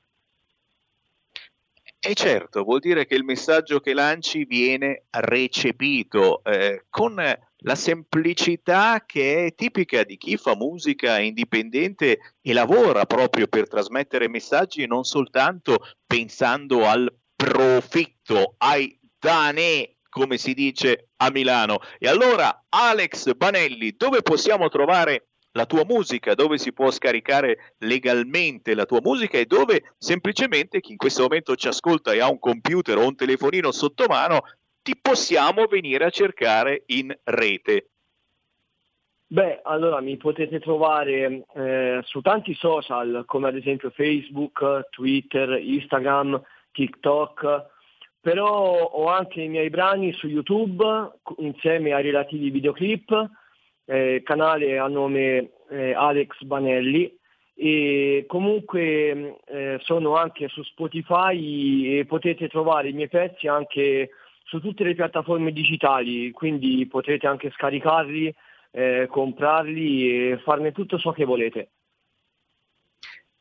E certo, vuol dire che il messaggio che lanci viene recepito eh, con la semplicità che è tipica di chi fa musica indipendente e lavora proprio per trasmettere messaggi non soltanto pensando al profitto, ai danè, come si dice a Milano. E allora, Alex Banelli, dove possiamo trovare la tua musica, dove si può scaricare legalmente la tua musica e dove semplicemente chi in questo momento ci ascolta e ha un computer o un telefonino sotto mano, ti possiamo venire a cercare in rete. Beh, allora mi potete trovare eh, su tanti social come ad esempio Facebook, Twitter, Instagram, TikTok, però ho anche i miei brani su YouTube insieme ai relativi videoclip eh, canale a nome eh, Alex Banelli e comunque eh, sono anche su Spotify e potete trovare i miei pezzi anche su tutte le piattaforme digitali, quindi potrete anche scaricarli, eh, comprarli e farne tutto ciò che volete.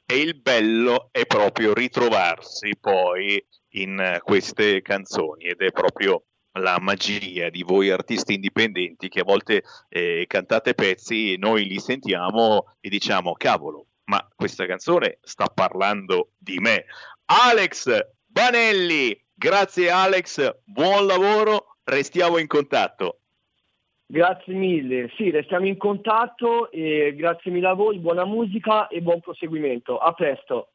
E il bello è proprio ritrovarsi poi in queste canzoni ed è proprio la magia di voi artisti indipendenti che a volte eh, cantate pezzi e noi li sentiamo e diciamo cavolo, ma questa canzone sta parlando di me. Alex Banelli, grazie Alex, buon lavoro, restiamo in contatto. Grazie mille, sì, restiamo in contatto e grazie mille a voi, buona musica e buon proseguimento. A presto.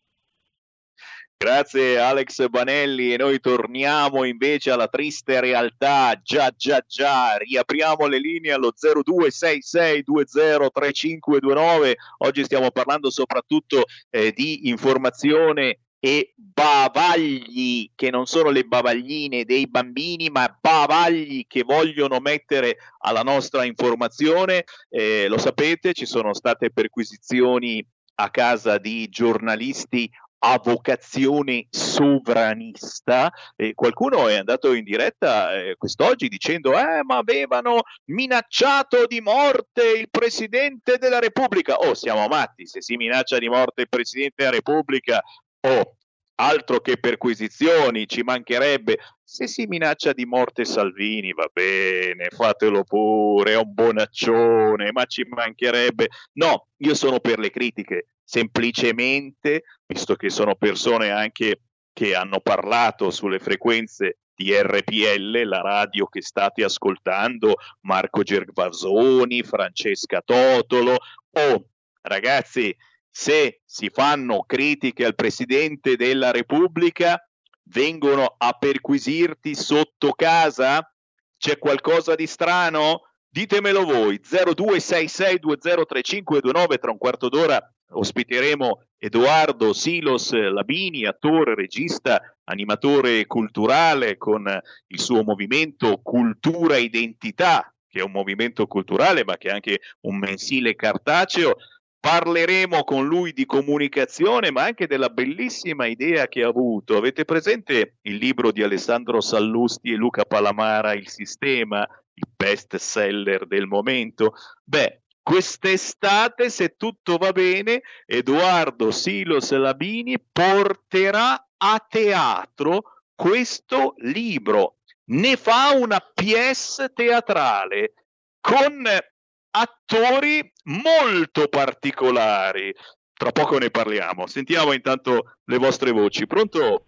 Grazie Alex Banelli. E noi torniamo invece alla triste realtà, già già già, riapriamo le linee allo 0266203529, oggi stiamo parlando soprattutto eh, di informazione e bavagli che non sono le bavagline dei bambini ma bavagli che vogliono mettere alla nostra informazione. Eh, lo sapete ci sono state perquisizioni a casa di giornalisti a vocazione sovranista. Eh, qualcuno è andato in diretta eh, quest'oggi dicendo: Eh, ma avevano minacciato di morte il presidente della Repubblica. Oh, siamo matti, se si minaccia di morte il presidente della Repubblica, oh, altro che perquisizioni, ci mancherebbe. Se si minaccia di morte Salvini, va bene, fatelo pure, è un bonaccione, ma ci mancherebbe. No, io sono per le critiche, semplicemente, visto che sono persone anche che hanno parlato sulle frequenze di RPL, la radio che state ascoltando, Marco Gervasoni, Francesca Totolo. Oh, ragazzi, se si fanno critiche al Presidente della Repubblica, vengono a perquisirti sotto casa? C'è qualcosa di strano? Ditemelo voi, 0266203529 tra un quarto d'ora ospiteremo Edoardo Silos Labini, attore, regista, animatore culturale con il suo movimento Cultura Identità, che è un movimento culturale ma che è anche un mensile cartaceo. Parleremo con lui di comunicazione, ma anche della bellissima idea che ha avuto. Avete presente il libro di Alessandro Sallusti e Luca Palamara, Il sistema, il best seller del momento? Beh, quest'estate, se tutto va bene, Edoardo Silos Labini porterà a teatro questo libro. Ne fa una pièce teatrale con attori molto particolari. Tra poco ne parliamo. Sentiamo intanto le vostre voci. Pronto?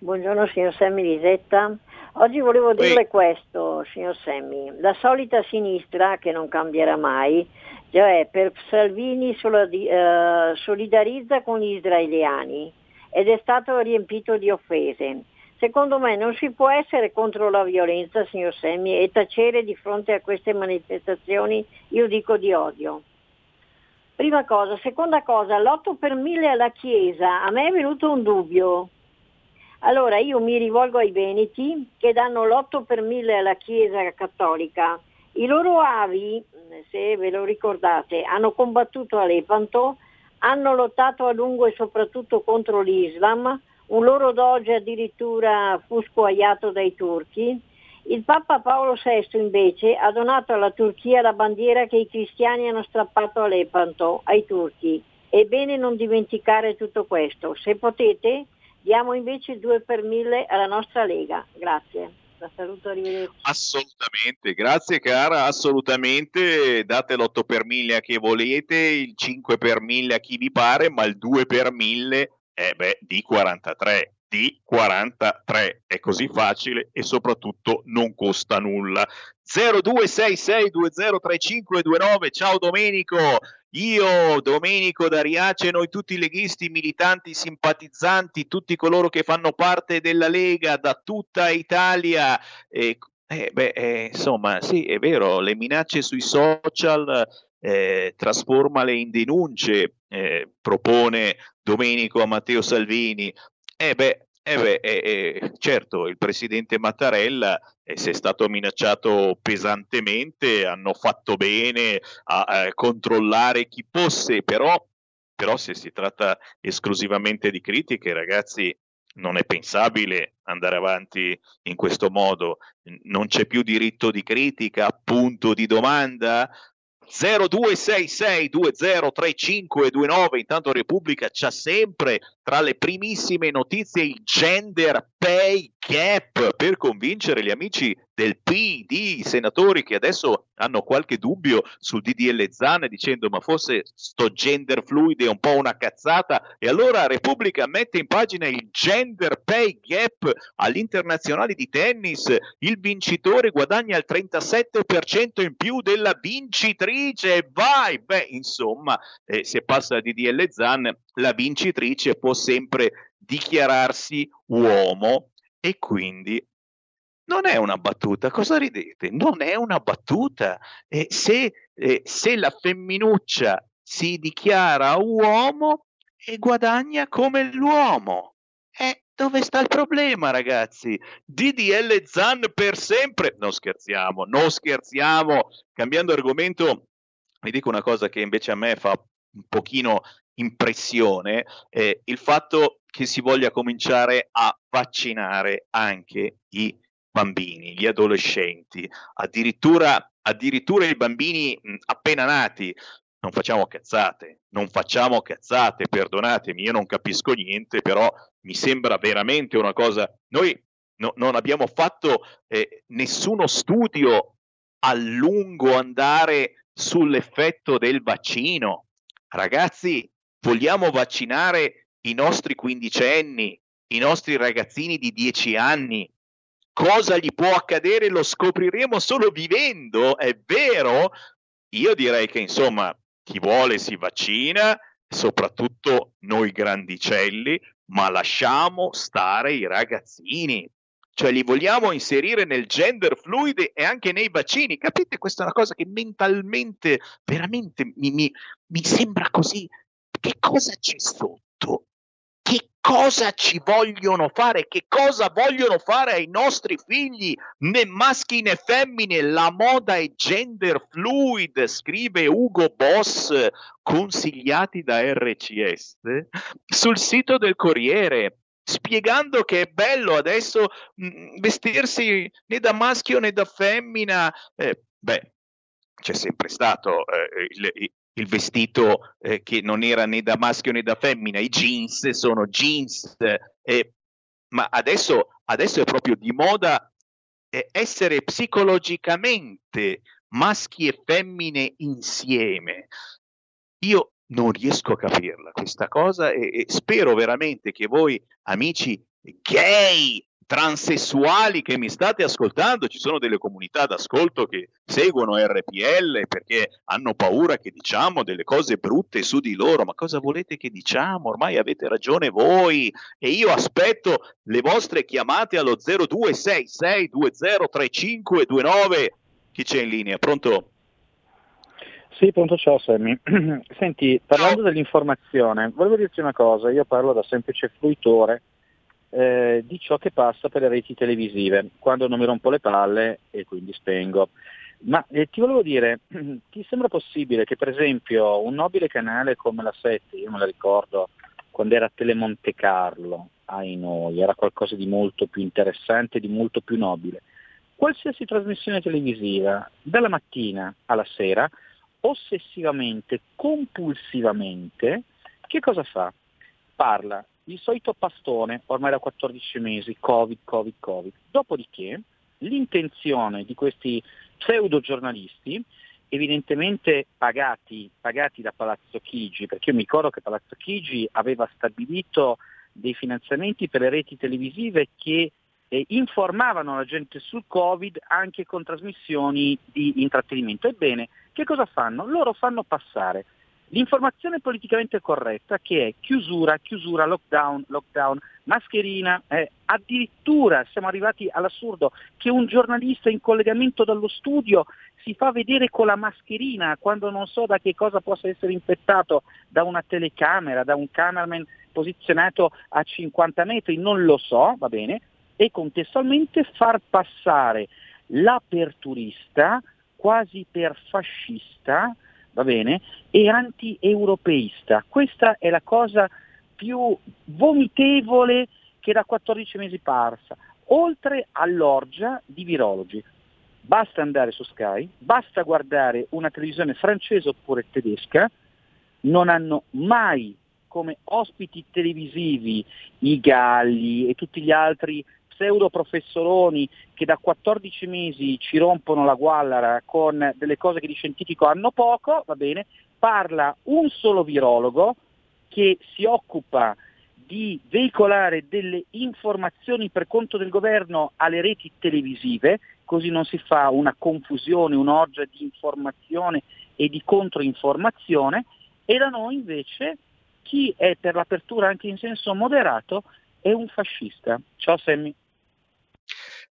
Buongiorno signor Sammy Lisetta. Oggi volevo dirle Ehi. questo, signor Semmi. La solita sinistra, che non cambierà mai, cioè per Salvini eh, solidarizza con gli israeliani ed è stato riempito di offese. Secondo me non si può essere contro la violenza, signor Semmi, e tacere di fronte a queste manifestazioni, io dico di odio. Prima cosa. Seconda cosa, l'8 per 1000 alla Chiesa, a me è venuto un dubbio. Allora io mi rivolgo ai Veneti che danno l'8 per 1000 alla Chiesa Cattolica. I loro avi, se ve lo ricordate, hanno combattuto a Lepanto, hanno lottato a lungo e soprattutto contro l'Islam, un loro doge addirittura fu scuoiato dai turchi. Il Papa Paolo VI invece ha donato alla Turchia la bandiera che i cristiani hanno strappato a Lepanto, ai turchi. È bene non dimenticare tutto questo. Se potete, diamo invece il 2 per 1000 alla nostra Lega. Grazie. La saluto, arrivederci. Assolutamente, grazie cara, assolutamente. Date l'8 per 1000 a chi volete, il 5 per 1000 a chi vi pare, ma il 2 per 1000 eh beh, di 43 di 43 è così facile e soprattutto non costa nulla 0266203529 ciao Domenico io Domenico D'Ariace noi tutti leghisti militanti simpatizzanti tutti coloro che fanno parte della Lega da tutta Italia eh, eh, beh, eh, insomma sì è vero le minacce sui social eh, trasformale in denunce, eh, propone Domenico a Matteo Salvini. Eh beh, eh beh eh, certo, il presidente Mattarella eh, si è stato minacciato pesantemente, hanno fatto bene a, a controllare chi fosse, però, però se si tratta esclusivamente di critiche, ragazzi, non è pensabile andare avanti in questo modo. Non c'è più diritto di critica, punto di domanda. 0266203529 intanto Repubblica c'ha sempre tra le primissime notizie il gender pay gap per convincere gli amici del PD, i senatori che adesso hanno qualche dubbio sul DDL Zan dicendo ma forse sto gender fluid è un po' una cazzata? E allora Repubblica mette in pagina il gender pay gap agli internazionali di tennis, il vincitore guadagna il 37% in più della vincitrice, vai! Beh, insomma, eh, se passa di DDL Zan la vincitrice può sempre dichiararsi uomo e quindi non è una battuta, cosa ridete? Non è una battuta. Eh, se, eh, se la femminuccia si dichiara uomo e guadagna come l'uomo. Eh, dove sta il problema, ragazzi? DDL Zan per sempre? Non scherziamo, non scherziamo. Cambiando argomento, vi dico una cosa che invece a me fa un pochino impressione, eh, il fatto che si voglia cominciare a vaccinare anche i bambini, gli adolescenti, addirittura, addirittura i bambini appena nati. Non facciamo cazzate, non facciamo cazzate, perdonatemi, io non capisco niente, però mi sembra veramente una cosa. Noi no, non abbiamo fatto eh, nessuno studio a lungo andare sull'effetto del vaccino. Ragazzi, vogliamo vaccinare i nostri quindicenni, i nostri ragazzini di 10 anni. Cosa gli può accadere lo scopriremo solo vivendo, è vero? Io direi che insomma chi vuole si vaccina, soprattutto noi grandicelli, ma lasciamo stare i ragazzini. Cioè li vogliamo inserire nel gender fluid e anche nei vaccini. Capite? Questa è una cosa che mentalmente veramente mi, mi, mi sembra così. Che cosa c'è sotto? Che cosa ci vogliono fare? Che cosa vogliono fare ai nostri figli? Né maschi né femmine, la moda è gender fluid, scrive Ugo Boss, consigliati da RCS, sul sito del Corriere spiegando che è bello adesso mm, vestirsi né da maschio né da femmina. Eh, beh, c'è sempre stato eh, il, il vestito eh, che non era né da maschio né da femmina, i jeans sono jeans, eh, ma adesso, adesso, è proprio di moda eh, essere psicologicamente maschi e femmine insieme. Io non riesco a capirla questa cosa e, e spero veramente che voi amici gay transessuali che mi state ascoltando, ci sono delle comunità d'ascolto che seguono RPL perché hanno paura che diciamo delle cose brutte su di loro, ma cosa volete che diciamo? Ormai avete ragione voi e io aspetto le vostre chiamate allo 0266203529. Chi c'è in linea? Pronto? Sì, pronto, ciao Sammy. Senti, parlando dell'informazione, volevo dirti una cosa, io parlo da semplice fruitore eh, di ciò che passa per le reti televisive, quando non mi rompo le palle e quindi spengo. Ma eh, ti volevo dire, ti sembra possibile che per esempio un nobile canale come la 7, io me la ricordo quando era Telemonte Carlo, ai noi, era qualcosa di molto più interessante, di molto più nobile. Qualsiasi trasmissione televisiva, dalla mattina alla sera, ossessivamente, compulsivamente, che cosa fa? Parla il solito pastone, ormai da 14 mesi, Covid, Covid, Covid. Dopodiché l'intenzione di questi pseudo giornalisti, evidentemente pagati, pagati da Palazzo Chigi, perché io mi ricordo che Palazzo Chigi aveva stabilito dei finanziamenti per le reti televisive che eh, informavano la gente sul Covid anche con trasmissioni di intrattenimento. Ebbene, che cosa fanno? Loro fanno passare L'informazione politicamente corretta che è chiusura, chiusura, lockdown, lockdown, mascherina, eh, addirittura siamo arrivati all'assurdo che un giornalista in collegamento dallo studio si fa vedere con la mascherina quando non so da che cosa possa essere infettato da una telecamera, da un cameraman posizionato a 50 metri, non lo so, va bene, e contestualmente far passare l'aperturista quasi per fascista va bene, e anti-europeista. Questa è la cosa più vomitevole che da 14 mesi parsa, oltre all'orgia di virologi. Basta andare su Sky, basta guardare una televisione francese oppure tedesca, non hanno mai come ospiti televisivi i Galli e tutti gli altri pseudo professoroni che da 14 mesi ci rompono la guallara con delle cose che di scientifico hanno poco, va bene, parla un solo virologo che si occupa di veicolare delle informazioni per conto del governo alle reti televisive, così non si fa una confusione, un'orgia di informazione e di controinformazione, e da noi invece chi è per l'apertura anche in senso moderato è un fascista. Ciao Sammy.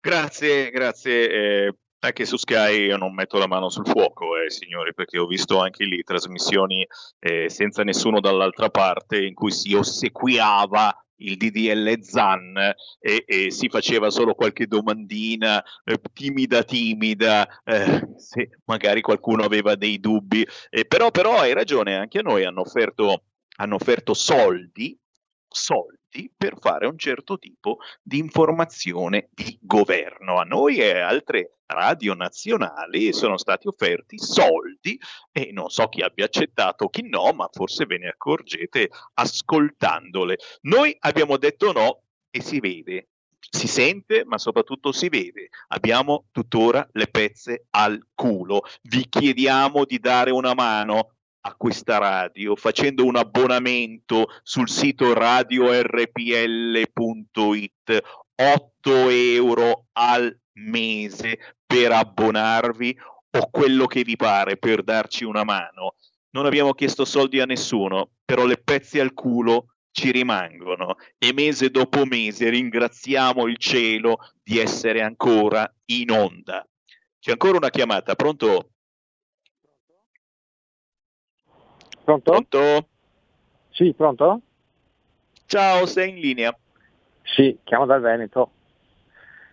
Grazie, grazie. Eh, anche su Sky io non metto la mano sul fuoco, eh, signori, perché ho visto anche lì trasmissioni eh, senza nessuno dall'altra parte in cui si ossequiava il DDL ZAN e, e, si faceva solo qualche domandina eh, timida timida eh, se magari qualcuno aveva dei dubbi eh, però, però hai ragione anche a noi hanno offerto, hanno offerto soldi soldi per fare un certo tipo di informazione di governo. A noi e altre radio nazionali sono stati offerti soldi e non so chi abbia accettato, chi no, ma forse ve ne accorgete ascoltandole. Noi abbiamo detto no e si vede. Si sente, ma soprattutto si vede. Abbiamo tuttora le pezze al culo. Vi chiediamo di dare una mano a questa radio facendo un abbonamento sul sito radiorpl.it 8 euro al mese per abbonarvi o quello che vi pare per darci una mano. Non abbiamo chiesto soldi a nessuno, però le pezzi al culo ci rimangono e mese dopo mese ringraziamo il cielo di essere ancora in onda. C'è ancora una chiamata, pronto? Pronto? Pronto? Sì, pronto? Ciao, sei in linea. Sì, chiamo dal Veneto.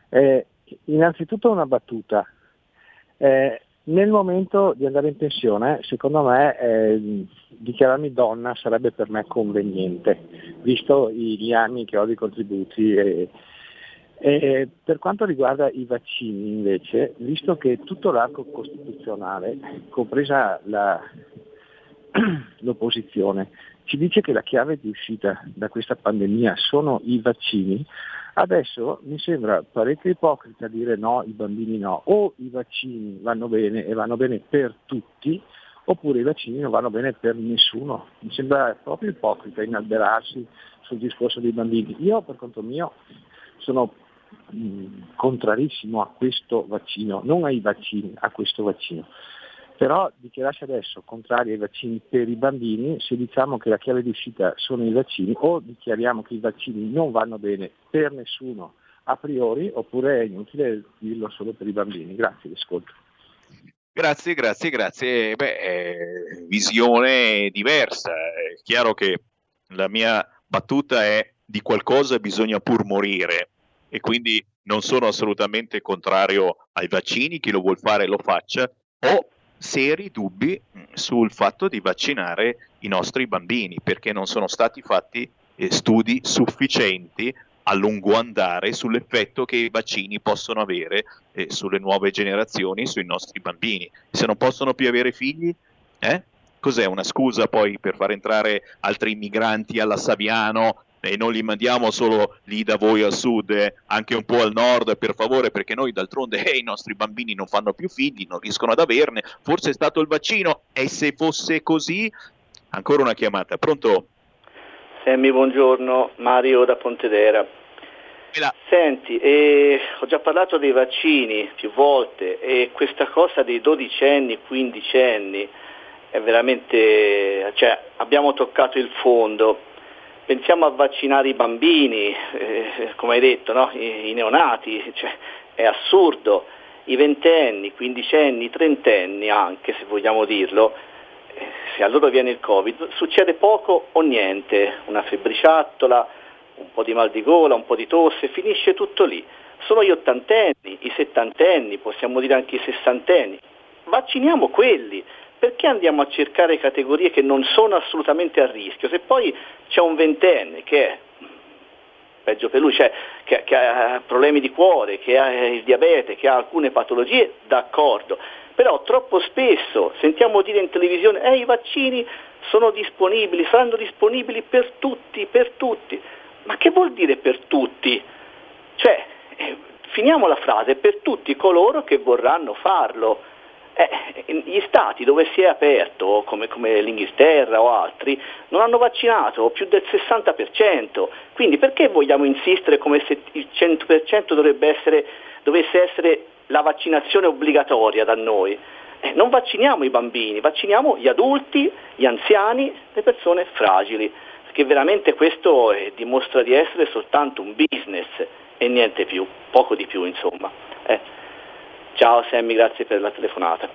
Eh, innanzitutto una battuta. Eh, nel momento di andare in pensione, secondo me, eh, dichiararmi donna sarebbe per me conveniente, visto gli anni che ho di contributi. E, e per quanto riguarda i vaccini, invece, visto che tutto l'arco costituzionale, compresa la, l'opposizione, ci dice che la chiave di uscita da questa pandemia sono i vaccini, Adesso mi sembra parecchio ipocrita dire no, i bambini no, o i vaccini vanno bene e vanno bene per tutti, oppure i vaccini non vanno bene per nessuno. Mi sembra proprio ipocrita inalberarsi sul discorso dei bambini. Io per conto mio sono contrarissimo a questo vaccino, non ai vaccini, a questo vaccino. Però dichiararsi adesso contrari ai vaccini per i bambini, se diciamo che la chiave di uscita sono i vaccini, o dichiariamo che i vaccini non vanno bene per nessuno a priori, oppure è inutile dirlo solo per i bambini. Grazie, ascolto. Grazie, grazie, grazie. Beh, eh, visione diversa. È chiaro che la mia battuta è di qualcosa bisogna pur morire e quindi non sono assolutamente contrario ai vaccini, chi lo vuol fare lo faccia, o seri dubbi sul fatto di vaccinare i nostri bambini, perché non sono stati fatti eh, studi sufficienti a lungo andare sull'effetto che i vaccini possono avere eh, sulle nuove generazioni, sui nostri bambini. Se non possono più avere figli, eh? cos'è una scusa poi per far entrare altri immigranti alla Saviano e non li mandiamo solo lì da voi al sud, eh, anche un po' al nord, per favore, perché noi d'altronde eh, i nostri bambini non fanno più figli, non riescono ad averne, forse è stato il vaccino e se fosse così, ancora una chiamata, pronto? Semmi, buongiorno, Mario da Pontedera. Senti, eh, ho già parlato dei vaccini più volte e questa cosa dei dodicenni, quindicenni è veramente, cioè abbiamo toccato il fondo pensiamo a vaccinare i bambini, eh, come hai detto, no? I, I, neonati, cioè, è assurdo, i ventenni, quindicenni, trentenni anche se vogliamo dirlo, eh, se a loro viene il Covid succede poco o niente, una febbriciattola, un po' di mal di gola, un po' di tosse, finisce tutto lì. Sono gli ottantenni, i settantenni, possiamo dire anche i sessantenni, vacciniamo quelli, perché andiamo a cercare categorie che non sono assolutamente a rischio? Se poi c'è un ventenne che è peggio per lui, cioè che, che, ha problemi di cuore, che ha il diabete, che ha alcune patologie, d'accordo. Però troppo spesso sentiamo dire in televisione eh, i vaccini sono disponibili, saranno disponibili per tutti, per tutti. Ma che vuol dire per tutti? Cioè, eh, finiamo la frase, per tutti coloro che vorranno farlo. Eh, gli stati dove si è aperto, come, come, l'Inghilterra o altri, non hanno vaccinato più del 60%, quindi perché vogliamo insistere come se il 100% dovrebbe essere, dovesse essere la vaccinazione obbligatoria da noi? Eh, non vacciniamo i bambini, vacciniamo gli adulti, gli anziani, le persone fragili, perché veramente questo eh, dimostra di essere soltanto un business e niente più, poco di più insomma. Eh. Ciao Sammy, grazie per la telefonata.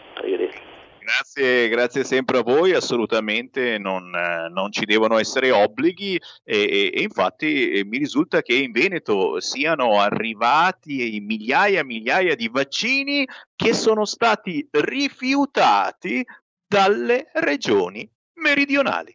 Grazie, grazie sempre a voi, assolutamente non, non ci devono essere obblighi e, e, e, infatti eh, mi risulta che in Veneto siano arrivati migliaia e migliaia di vaccini che sono stati rifiutati dalle regioni meridionali.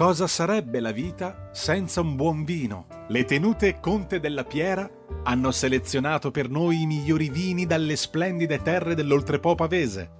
Cosa sarebbe la vita senza un buon vino? Le tenute Conte della Piera hanno selezionato per noi i migliori vini dalle splendide terre dell'Oltrepo pavese.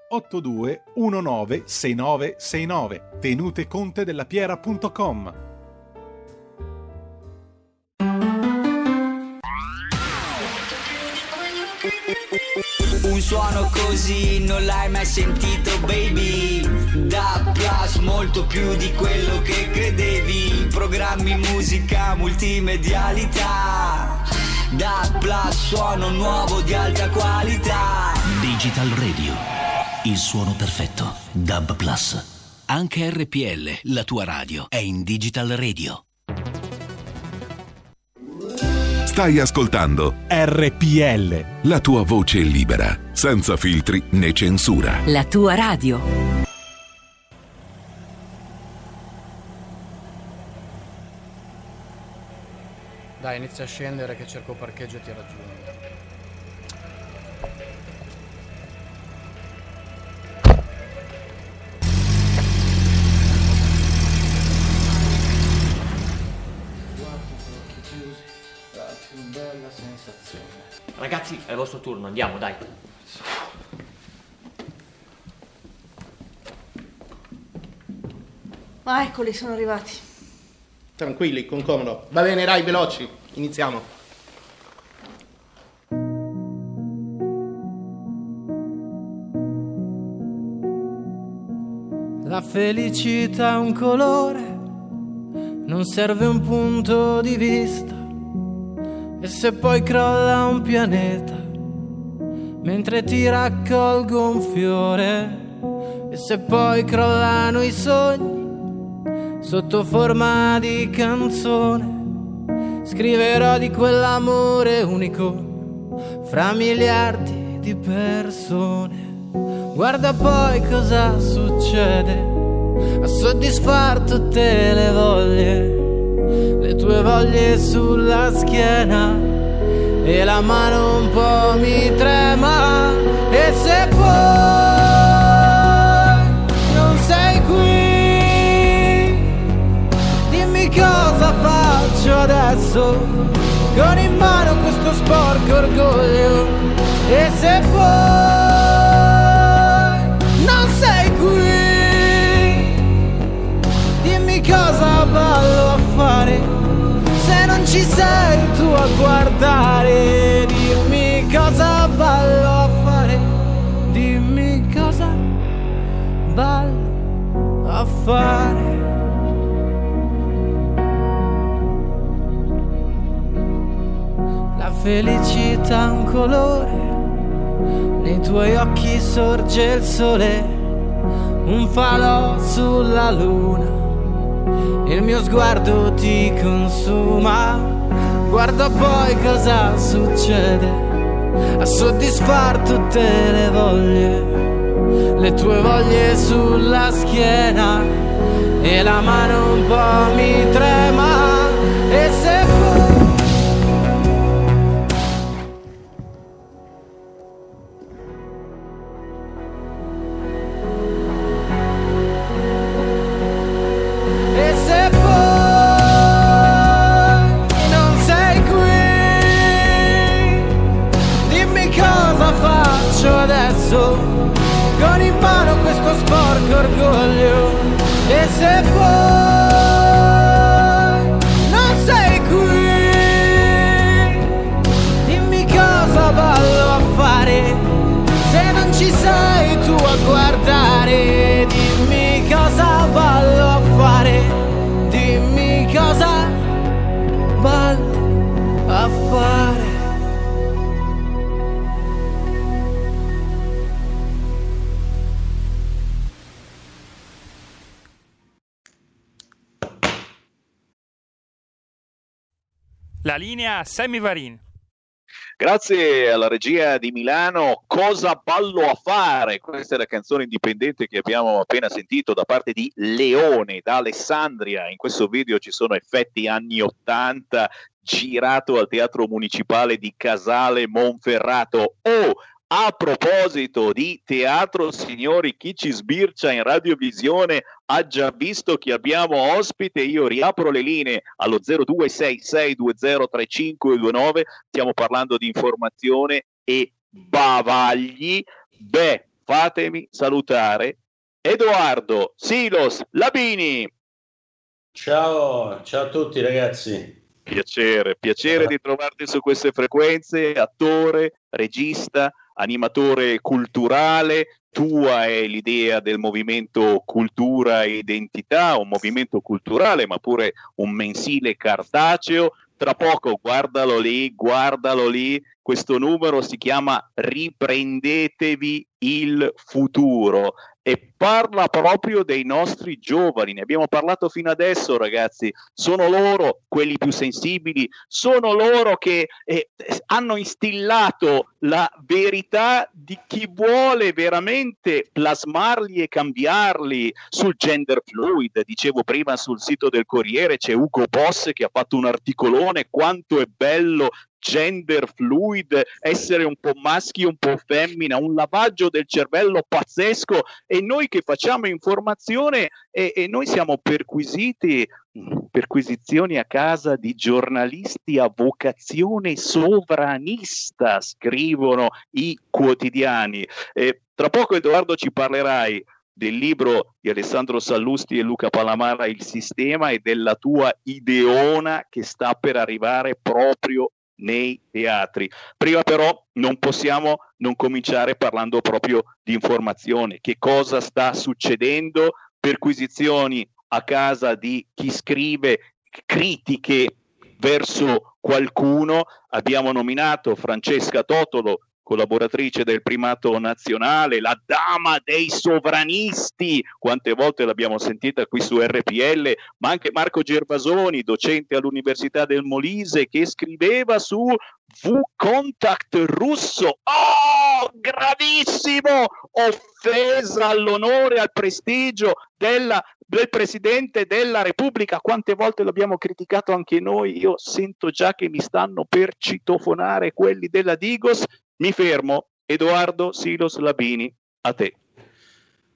82 19 6969 tenutecontedellapiera.com Un suono così non l'hai mai sentito baby. Da Plus molto più di quello che credevi. Programmi, musica, multimedialità. Da Plus suono nuovo di alta qualità. Digital Radio Il suono perfetto DAB Plus Anche RPL, la tua radio, è in Digital Radio Stai ascoltando RPL. La tua voce libera, senza filtri né censura. La tua radio. Dai, inizia a scendere che cerco parcheggio e ti raggiungo. Ragazzi, è il vostro turno, andiamo, dai. Ah, eccoli, sono arrivati. Tranquilli, con comodo. Va bene, Rai, veloci. Iniziamo. La felicità è un colore, non serve un punto di vista. E se poi crolla un pianeta, mentre ti raccolgo un fiore, e se poi crollano i sogni sotto forma di canzone, scriverò di quell'amore unico fra miliardi di persone. Guarda poi cosa succede a soddisfar tutte le voglie le tue voglie sulla schiena e la mano un po' mi trema. E se poi non sei qui dimmi cosa faccio adesso. Con in mano questo sporco orgoglio. E se poi ci sei tu a guardare dimmi cosa ballo a fare dimmi cosa ballo a fare. La felicità ha un colore nei tuoi occhi sorge il sole un falò sulla luna il mio sguardo ti consuma. Guarda poi cosa succede. A soddisfar tutte le voglie, le tue voglie sulla schiena. E la mano un po' mi trema. E se ci sei tu a guardare, dimmi cosa ballo a fare, dimmi cosa ballo a fare. La linea Semivarin. Grazie alla regia di Milano, Cosa ballo a fare? Questa è la canzone indipendente che abbiamo appena sentito da parte di Leone, da Alessandria. In questo video ci sono effetti anni 80, girato al Teatro Municipale di Casale Monferrato. Oh, a proposito di teatro, signori, chi ci sbircia in radiovisione ha già visto che abbiamo ospite. Io riapro le linee allo 0266203529. Stiamo parlando di informazione e bavagli. Beh, fatemi salutare Edoardo Silos Labini. Ciao, ciao a tutti ragazzi. Piacere, piacere di trovarti su queste frequenze, attore, regista, animatore culturale, tua è l'idea del movimento cultura e identità, un movimento culturale ma pure un mensile cartaceo. Tra poco, guardalo lì, guardalo lì, questo numero si chiama Riprendetevi il futuro e parla proprio dei nostri giovani. Ne abbiamo parlato fino adesso, ragazzi. Sono loro quelli più sensibili, sono loro che eh, hanno instillato la verità di chi vuole veramente plasmarli e cambiarli sul gender fluid. Dicevo prima sul sito del Corriere c'è Ugo Boss che ha fatto un articolone quanto è bello gender fluid, essere un po' maschi, un po' femmina, un lavaggio del cervello pazzesco e noi che facciamo informazione e, e noi siamo perquisiti perquisizioni a casa di giornalisti a vocazione sovranista, scrivono i quotidiani. Eh, tra poco Edoardo ci parlerai del libro di Alessandro Sallusti e Luca Palamara Il sistema e della tua ideona che sta per arrivare proprio nei teatri. Prima però non possiamo non cominciare parlando proprio di informazione. Che cosa sta succedendo? Perquisizioni a casa di chi scrive critiche verso qualcuno. Abbiamo nominato Francesca Totolo collaboratrice del primato nazionale, la dama dei sovranisti, quante volte l'abbiamo sentita qui su RPL, ma anche Marco Gervasoni, docente all'Università del Molise, che scriveva su V-Contact russo. Oh, gravissimo! Offesa all'onore, al prestigio della del Presidente della Repubblica, quante volte l'abbiamo criticato anche noi, io sento già che mi stanno per citofonare quelli della Digos, mi fermo, Edoardo Silos Labini, a te.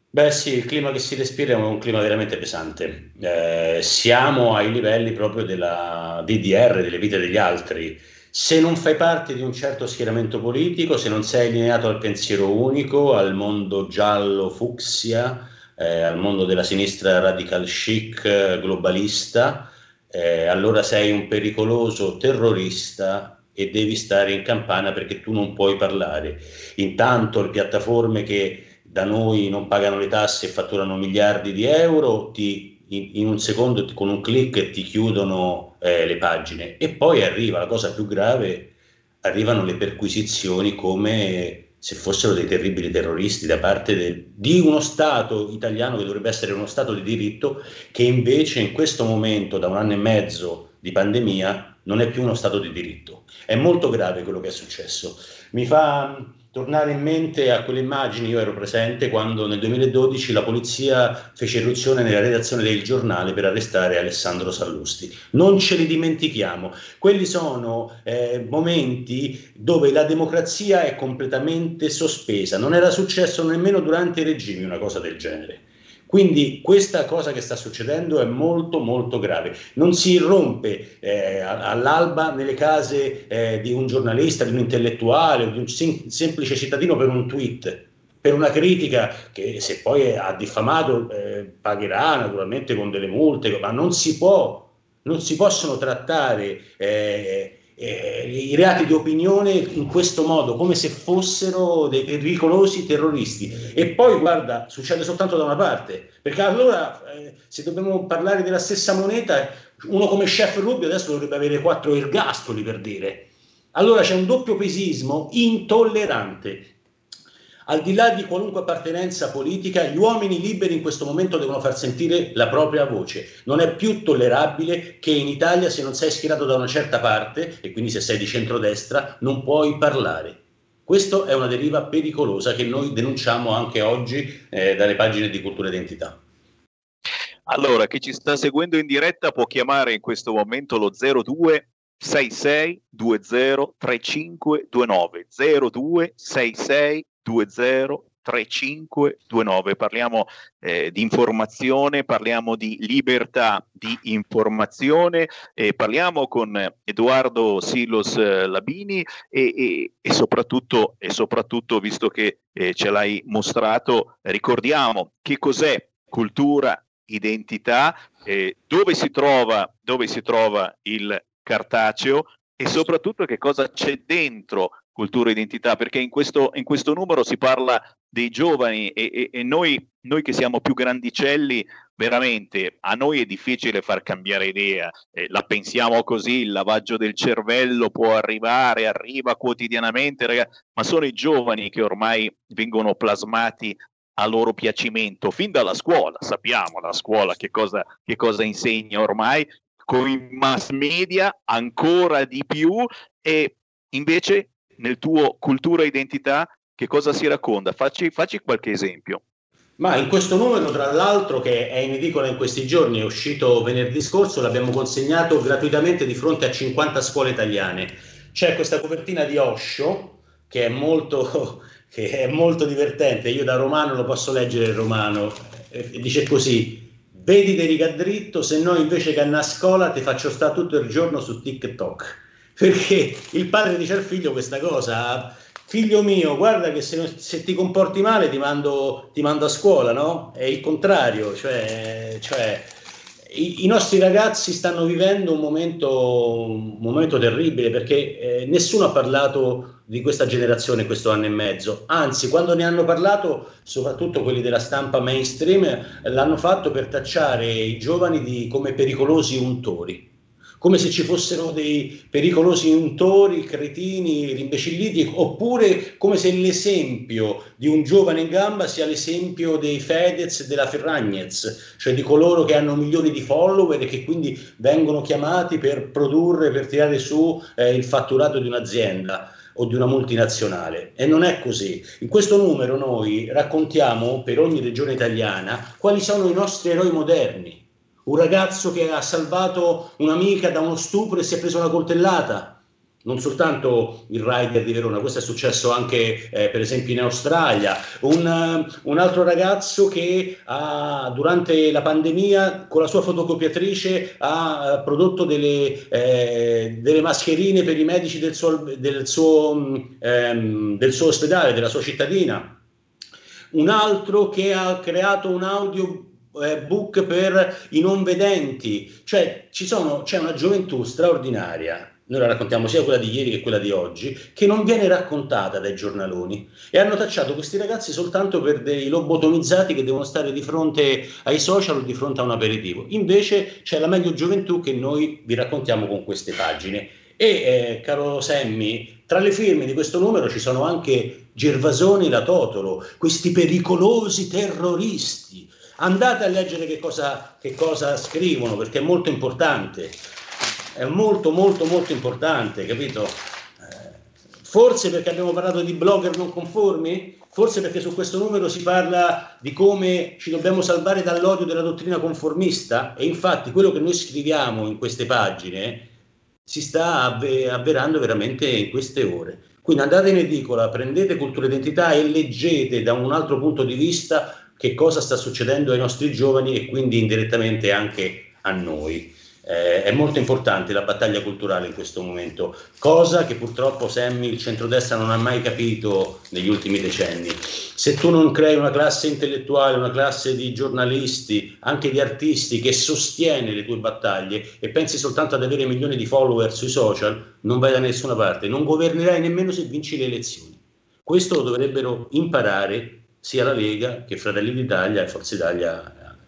Beh sì, il clima che si respira è un clima veramente pesante. Eh, siamo ai livelli proprio della DDR, delle vite degli altri. Se non fai parte di un certo schieramento politico, se non sei allineato al pensiero unico, al mondo giallo fucsia, eh, al mondo della sinistra radical chic globalista, eh, allora sei un pericoloso terrorista e devi stare in campana perché tu non puoi parlare. Intanto le piattaforme che da noi non pagano le tasse e fatturano miliardi di euro ti, in, in, un secondo con un clic ti chiudono eh, le pagine e poi arriva la cosa più grave, arrivano le perquisizioni come se fossero dei terribili terroristi da parte de, di uno Stato italiano che dovrebbe essere uno Stato di diritto, che invece in questo momento, da un anno e mezzo di pandemia, non è più uno Stato di diritto. È molto grave quello che è successo. Mi fa tornare in mente a quelle immagini, io ero presente quando nel 2012 la polizia fece irruzione nella redazione del giornale per arrestare Alessandro Sallusti. Non ce li dimentichiamo, quelli sono eh, momenti dove la democrazia è completamente sospesa, non era successo nemmeno durante i regimi una cosa del genere. Quindi questa cosa che sta succedendo è molto molto grave. Non si irrompe eh, all'alba nelle case eh, di un giornalista, di un intellettuale di un sem- semplice cittadino per un tweet, per una critica che se poi ha diffamato eh, pagherà naturalmente con delle multe, ma non si può, non si possono trattare eh, eh, i reati di opinione in questo modo, come se fossero dei pericolosi terroristi. E poi, guarda, succede soltanto da una parte, perché allora, eh, se dobbiamo parlare della stessa moneta, uno come Chef Rubio adesso dovrebbe avere quattro ergastoli per dire. Allora c'è un doppio pesismo intollerante. Al di là di qualunque appartenenza politica, gli uomini liberi in questo momento devono far sentire la propria voce. Non è più tollerabile che in Italia se non sei schierato da una certa parte, e quindi se sei di centrodestra, non puoi parlare. Questa è una deriva pericolosa che noi denunciamo anche oggi eh, dalle pagine di Cultura Identità. Allora, chi ci sta seguendo in diretta può chiamare in questo momento lo 02 66 20 3529 02 66 20 3529. Parliamo eh, di informazione, parliamo di libertà di informazione, eh, parliamo con Edoardo Silos eh, Labini e, e, e, soprattutto, e, soprattutto, visto che eh, ce l'hai mostrato, ricordiamo che cos'è cultura, identità, eh, dove, si trova, dove si trova il cartaceo e soprattutto che cosa c'è dentro cultura e identità, perché in questo, in questo numero si parla dei giovani e, e, e noi, noi, che siamo più grandicelli, veramente a noi è difficile far cambiare idea, eh, la pensiamo così, il lavaggio del cervello può arrivare, arriva quotidianamente, ragazzi, ma sono i giovani che ormai vengono plasmati a loro piacimento, fin dalla scuola, sappiamo la scuola che cosa, che cosa insegna ormai, con i mass media ancora di più e invece nel tuo cultura identità che cosa si racconta? Facci, facci qualche esempio. Ma in questo numero, tra l'altro, che è in edicola in questi giorni, è uscito venerdì scorso, l'abbiamo consegnato gratuitamente di fronte a 50 scuole italiane. C'è questa copertina di Osho, che è molto, che è molto divertente. Io da romano lo posso leggere in romano. E dice così: Vedi di riga dritto, se no invece che a scuola ti faccio stare tutto il giorno su TikTok perché il padre dice al figlio questa cosa, figlio mio, guarda che se, se ti comporti male ti mando, ti mando, a scuola, no? È il contrario, cioè, cioè i, i, nostri ragazzi stanno vivendo un momento, un momento terribile perché eh, nessuno ha parlato di questa generazione questo anno e mezzo, anzi quando ne hanno parlato, soprattutto quelli della stampa mainstream, l'hanno fatto per tacciare i giovani di, come pericolosi untori come se ci fossero dei pericolosi untori, cretini, rimbecilliti, oppure come se l'esempio di un giovane in gamba sia l'esempio dei Fedez e della Ferragnez, cioè di coloro che hanno milioni di follower e che quindi vengono chiamati per produrre, per tirare su eh, il fatturato di un'azienda o di una multinazionale. E non è così. In questo numero noi raccontiamo per ogni regione italiana quali sono i nostri eroi moderni un ragazzo che ha salvato un'amica da uno stupro e si è preso una coltellata. Non soltanto il rider di Verona, questo è successo anche eh, per esempio in Australia. Un, uh, un altro ragazzo che ha, durante la pandemia con la sua fotocopiatrice ha uh, prodotto delle, eh, delle, mascherine per i medici del suo, del, suo, um, del suo ospedale, della sua cittadina. Un altro che ha creato un audio eh, book per i non vedenti, cioè sono, c'è una gioventù straordinaria noi la raccontiamo sia quella di ieri che quella di oggi, che non viene raccontata dai giornaloni e hanno tacciato questi ragazzi soltanto per dei lobotomizzati che devono stare di fronte ai social o di fronte a un aperitivo. Invece c'è la meglio gioventù che noi vi raccontiamo con queste pagine. E eh, caro Semmi, tra le firme di questo numero ci sono anche Gervasoni la Totolo, questi pericolosi terroristi andate a leggere che cosa, che cosa scrivono perché è molto importante, è molto molto molto importante, capito? Eh, forse perché abbiamo parlato di blogger non conformi? Forse perché su questo numero si parla di come ci dobbiamo salvare dall'odio della dottrina conformista e infatti quello che noi scriviamo in queste pagine si sta avver- avverando veramente in queste ore. Quindi andate in edicola, prendete cultura identità e leggete da un altro punto di vista che cosa sta succedendo ai nostri giovani e quindi indirettamente anche a noi. Eh, è molto importante la battaglia culturale in questo momento, cosa che purtroppo Sammy il centrodestra non ha mai capito negli ultimi decenni. Se tu non crei una classe intellettuale, una classe di giornalisti, anche di artisti che sostiene le tue battaglie e pensi soltanto ad avere milioni di follower sui social, non vai da nessuna parte, non governerai nemmeno se vinci le elezioni. Questo lo dovrebbero imparare sia la Lega che Fratelli d'Italia e Forza Italia,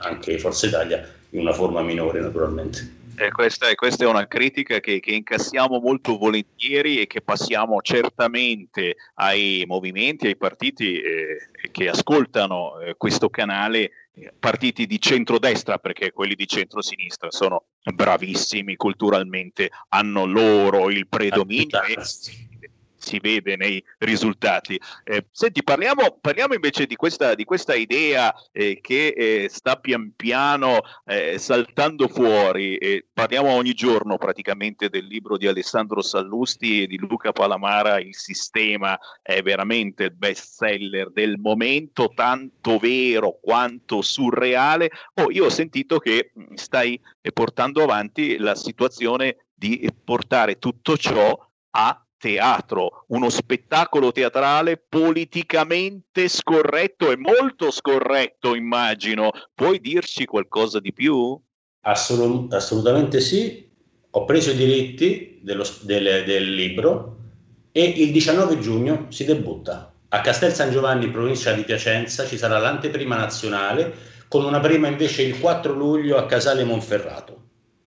anche Forza Italia in una forma minore naturalmente. Eh, questa, questa, è una critica che, che, incassiamo molto volentieri e che passiamo certamente ai movimenti, ai partiti eh, che ascoltano eh, questo canale, eh, partiti di centrodestra, perché quelli di centrosinistra sono bravissimi culturalmente, hanno loro il predominio. E, si vede nei risultati. Eh, senti, parliamo, parliamo, invece di questa, di questa idea eh, che eh, sta pian piano eh, saltando fuori. parliamo ogni giorno praticamente del libro di Alessandro Sallusti e di Luca Palamara, Il sistema è veramente il best seller del momento, tanto vero quanto surreale. Oh, io ho sentito che mm, stai portando avanti la situazione di portare tutto ciò a teatro, uno spettacolo teatrale politicamente scorretto e molto scorretto, immagino. Puoi dirci qualcosa di più? Assolut- assolutamente sì. Ho preso i diritti dello, del, del libro e il 19 giugno si debutta. A Castel San Giovanni, provincia di Piacenza, ci sarà l'anteprima nazionale, con una prima invece il 4 luglio a Casale Monferrato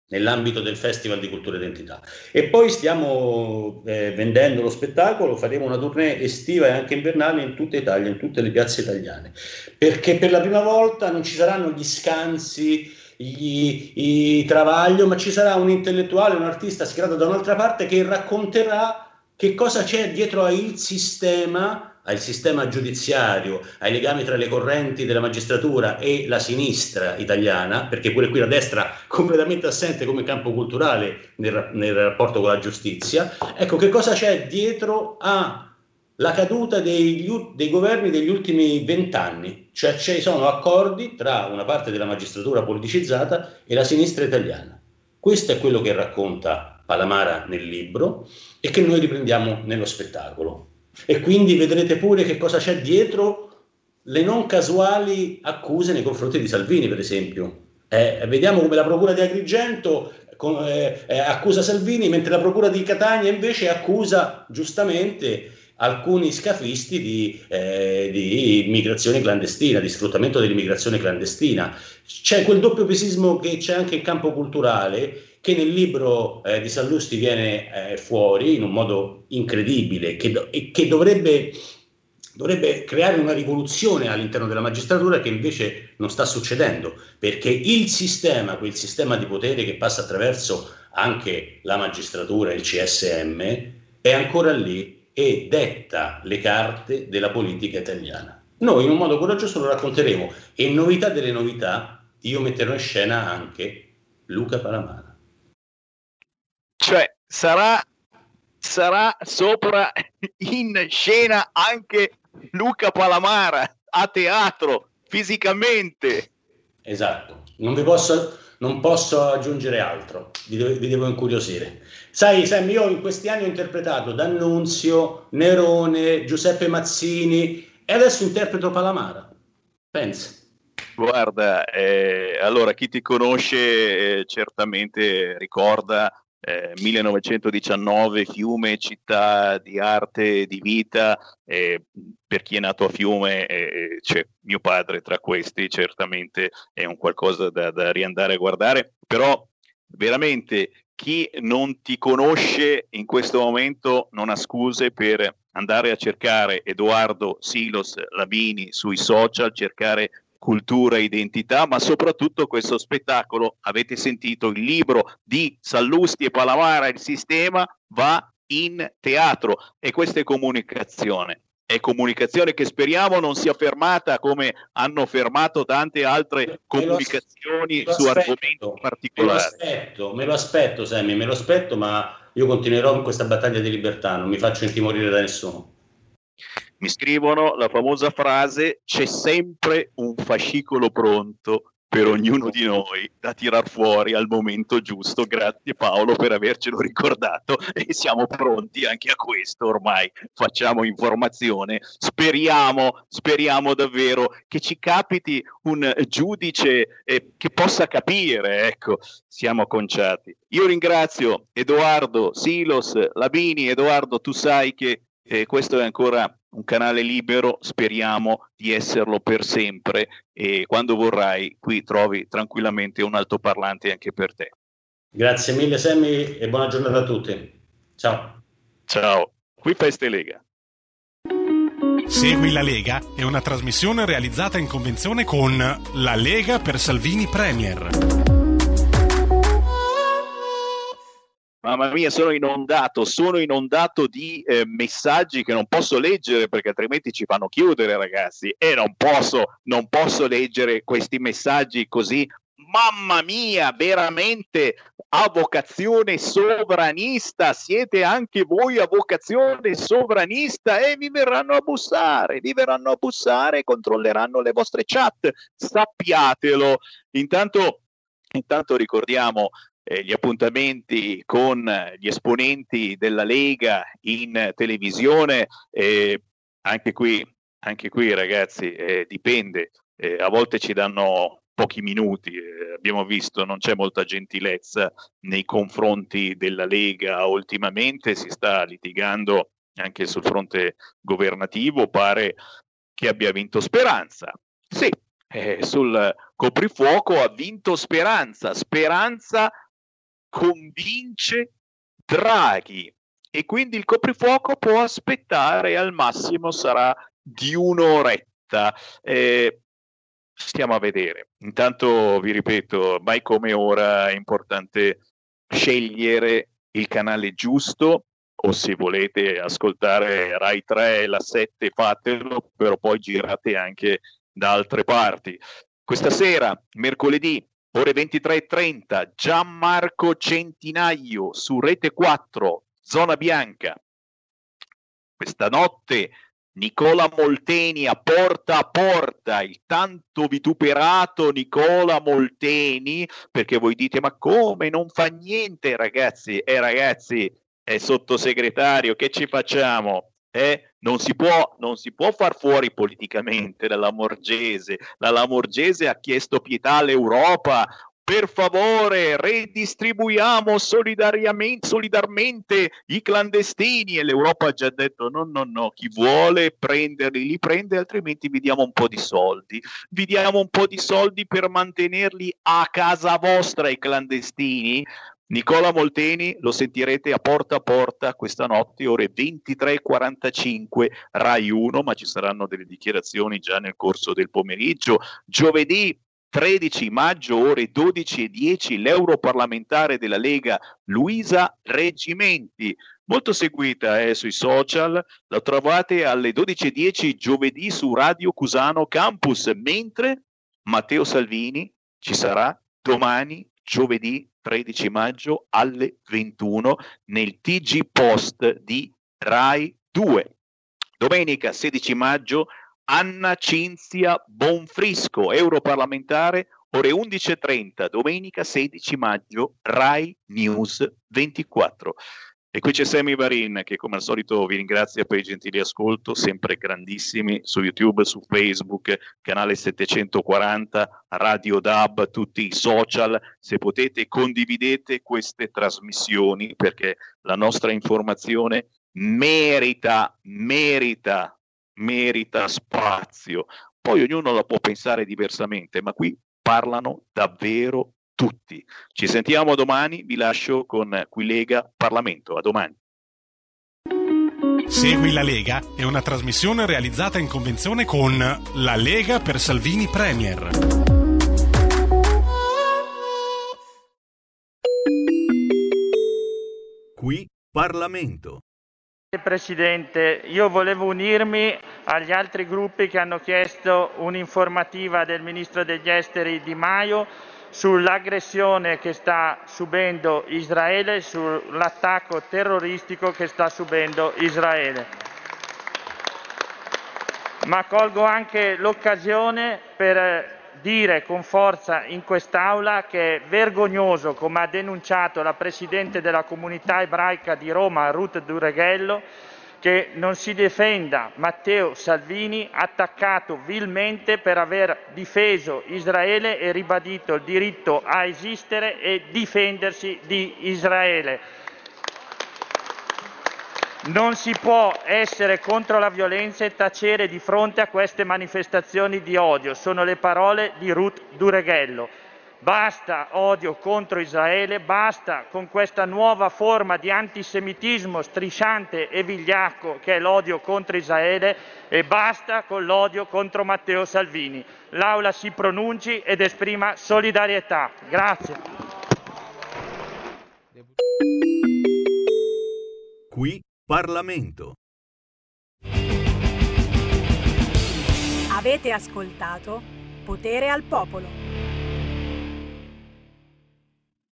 nell'ambito del Festival di Cultura e Identità. E poi stiamo eh, vendendo lo spettacolo, faremo una tournée estiva e anche invernale in tutta Italia, in tutte le piazze italiane, perché per la prima volta non ci saranno gli scansi, i, i travaglio, ma ci sarà un intellettuale, un artista schierato da un'altra parte che racconterà che cosa c'è dietro al sistema al sistema giudiziario, ai legami tra le correnti della magistratura e la sinistra italiana, perché pure qui la destra completamente assente come campo culturale nel, nel rapporto con la giustizia, ecco che cosa c'è dietro alla caduta degli, dei governi degli ultimi vent'anni, cioè ci sono accordi tra una parte della magistratura politicizzata e la sinistra italiana. Questo è quello che racconta Palamara nel libro e che noi riprendiamo nello spettacolo. E quindi vedrete pure che cosa c'è dietro le non casuali accuse nei confronti di Salvini, per esempio. Eh, vediamo come la procura di Agrigento con, eh, eh, accusa Salvini, mentre la procura di Catania invece accusa giustamente alcuni scafisti di, eh, di, immigrazione clandestina, di sfruttamento dell'immigrazione clandestina. C'è quel doppio pesismo che c'è anche in campo culturale che nel libro eh, di Sallusti viene eh, fuori in un modo incredibile che do- e che dovrebbe, dovrebbe creare una rivoluzione all'interno della magistratura che invece non sta succedendo, perché il sistema, quel sistema di potere che passa attraverso anche la magistratura, il CSM, è ancora lì e detta le carte della politica italiana. Noi in un modo coraggioso lo racconteremo e novità delle novità, io metterò in scena anche Luca Palamara sarà, sarà sopra in scena anche Luca Palamara a teatro fisicamente. Esatto, non vi posso, non posso aggiungere altro, vi devo, vi devo incuriosire. Sai, Sam, io in questi anni ho interpretato D'Annunzio, Nerone, Giuseppe Mazzini e adesso interpreto Palamara. Pensa. Guarda, eh, allora chi ti conosce eh, certamente ricorda 1919 eh, Fiume, città di arte di vita, eh, per chi è nato a Fiume eh, c'è mio padre tra questi, certamente è un qualcosa da, da riandare a guardare, però veramente chi non ti conosce in questo momento non ha scuse per andare a cercare Edoardo Silos Labini sui social, cercare cultura e identità, ma soprattutto questo spettacolo, avete sentito il libro di Sallusti e Palamara, il sistema va in teatro e questa è comunicazione. È comunicazione che speriamo non sia fermata come hanno fermato tante altre comunicazioni su argomenti particolari. Me lo aspetto, me lo aspetto, Sammy, me lo aspetto, ma io continuerò in questa battaglia di libertà, non mi faccio intimorire da nessuno mi scrivono la famosa frase c'è sempre un fascicolo pronto per ognuno di noi da tirar fuori al momento giusto. Grazie Paolo per avercelo ricordato e siamo pronti anche a questo ormai. Facciamo informazione. Speriamo, speriamo davvero che ci capiti un giudice eh, che possa capire, ecco, siamo conciati. Io ringrazio Edoardo Silos Labini. Edoardo, tu sai che eh, questo è ancora un canale libero, speriamo di esserlo per sempre e quando vorrai qui trovi tranquillamente un altoparlante anche per te. Grazie mille Sammy e buona giornata a tutti. Ciao. Ciao. Qui Peste Lega. Segui la Lega è una trasmissione realizzata in convenzione con La Lega per Salvini Premier. Mamma mia, sono inondato, sono inondato di eh, messaggi che non posso leggere perché altrimenti ci fanno chiudere, ragazzi. E non posso, non posso leggere questi messaggi così mamma mia, veramente a vocazione sovranista, siete anche voi a vocazione sovranista e vi verranno a bussare, vi verranno a bussare e controlleranno le vostre chat, sappiatelo. Intanto, intanto ricordiamo eh, gli appuntamenti con gli esponenti della Lega in televisione, eh, anche qui, anche qui ragazzi, eh, dipende, eh, a volte ci danno pochi minuti. Eh, abbiamo visto non c'è molta gentilezza nei confronti della Lega ultimamente, si sta litigando anche sul fronte governativo, pare che abbia vinto Speranza. Sì, eh, sul coprifuoco ha vinto Speranza. Speranza convince Draghi e quindi il coprifuoco può aspettare, al massimo sarà di un'oretta. Eh, stiamo a vedere. Intanto vi ripeto, mai come ora è importante scegliere il canale giusto o se volete ascoltare Rai 3 e la 7 fatelo, però poi girate anche da altre parti. Questa sera, mercoledì, ore 23.30, Gianmarco Centinaio su Rete 4, Zona Bianca. Questa notte Nicola Molteni a porta a porta, il tanto vituperato Nicola Molteni, perché voi dite ma come non fa niente ragazzi, eh ragazzi, è sottosegretario, che ci facciamo? Eh? Non, si può, non si può far fuori politicamente dalla Morgese. La Lamorgese ha chiesto pietà all'Europa, per favore redistribuiamo solidarmente i clandestini e l'Europa ha già detto no, no, no, chi vuole prenderli li prende, altrimenti vi diamo un po' di soldi, vi diamo un po' di soldi per mantenerli a casa vostra i clandestini. Nicola Molteni lo sentirete a porta a porta questa notte, ore 23.45, Rai 1, ma ci saranno delle dichiarazioni già nel corso del pomeriggio. Giovedì 13 maggio ore 12 e 10 l'europarlamentare della Lega Luisa Reggimenti, molto seguita eh, sui social, la trovate alle 12.10 giovedì su Radio Cusano Campus, mentre Matteo Salvini ci sarà domani giovedì 13 maggio alle 21 nel TG Post di Rai 2. Domenica 16 maggio Anna Cinzia Bonfrisco, europarlamentare, ore 11.30, domenica 16 maggio, Rai News 24. E qui c'è Sammy Varin che come al solito vi ringrazia per il gentile ascolto, sempre grandissimi su YouTube, su Facebook, canale 740, Radio DAB, tutti i social. Se potete condividete queste trasmissioni perché la nostra informazione merita, merita merita spazio. Poi ognuno la può pensare diversamente, ma qui parlano davvero tutti. Ci sentiamo domani, vi lascio con Qui Lega Parlamento. A domani. Segui la Lega è una trasmissione realizzata in convenzione con La Lega per Salvini Premier. Qui Parlamento. Presidente, io volevo unirmi agli altri gruppi che hanno chiesto un'informativa del Ministro degli Esteri Di Maio sull'aggressione che sta subendo Israele, sull'attacco terroristico che sta subendo Israele. Ma colgo anche l'occasione per dire con forza in quest'Aula che è vergognoso, come ha denunciato la Presidente della Comunità ebraica di Roma, Ruth Dureghello, che non si difenda Matteo Salvini attaccato vilmente per aver difeso Israele e ribadito il diritto a esistere e difendersi di Israele. Non si può essere contro la violenza e tacere di fronte a queste manifestazioni di odio. Sono le parole di Ruth Dureghello. Basta odio contro Israele, basta con questa nuova forma di antisemitismo strisciante e vigliacco che è l'odio contro Israele e basta con l'odio contro Matteo Salvini. L'Aula si pronunci ed esprima solidarietà. Grazie. Qui Parlamento. Avete ascoltato Potere al Popolo.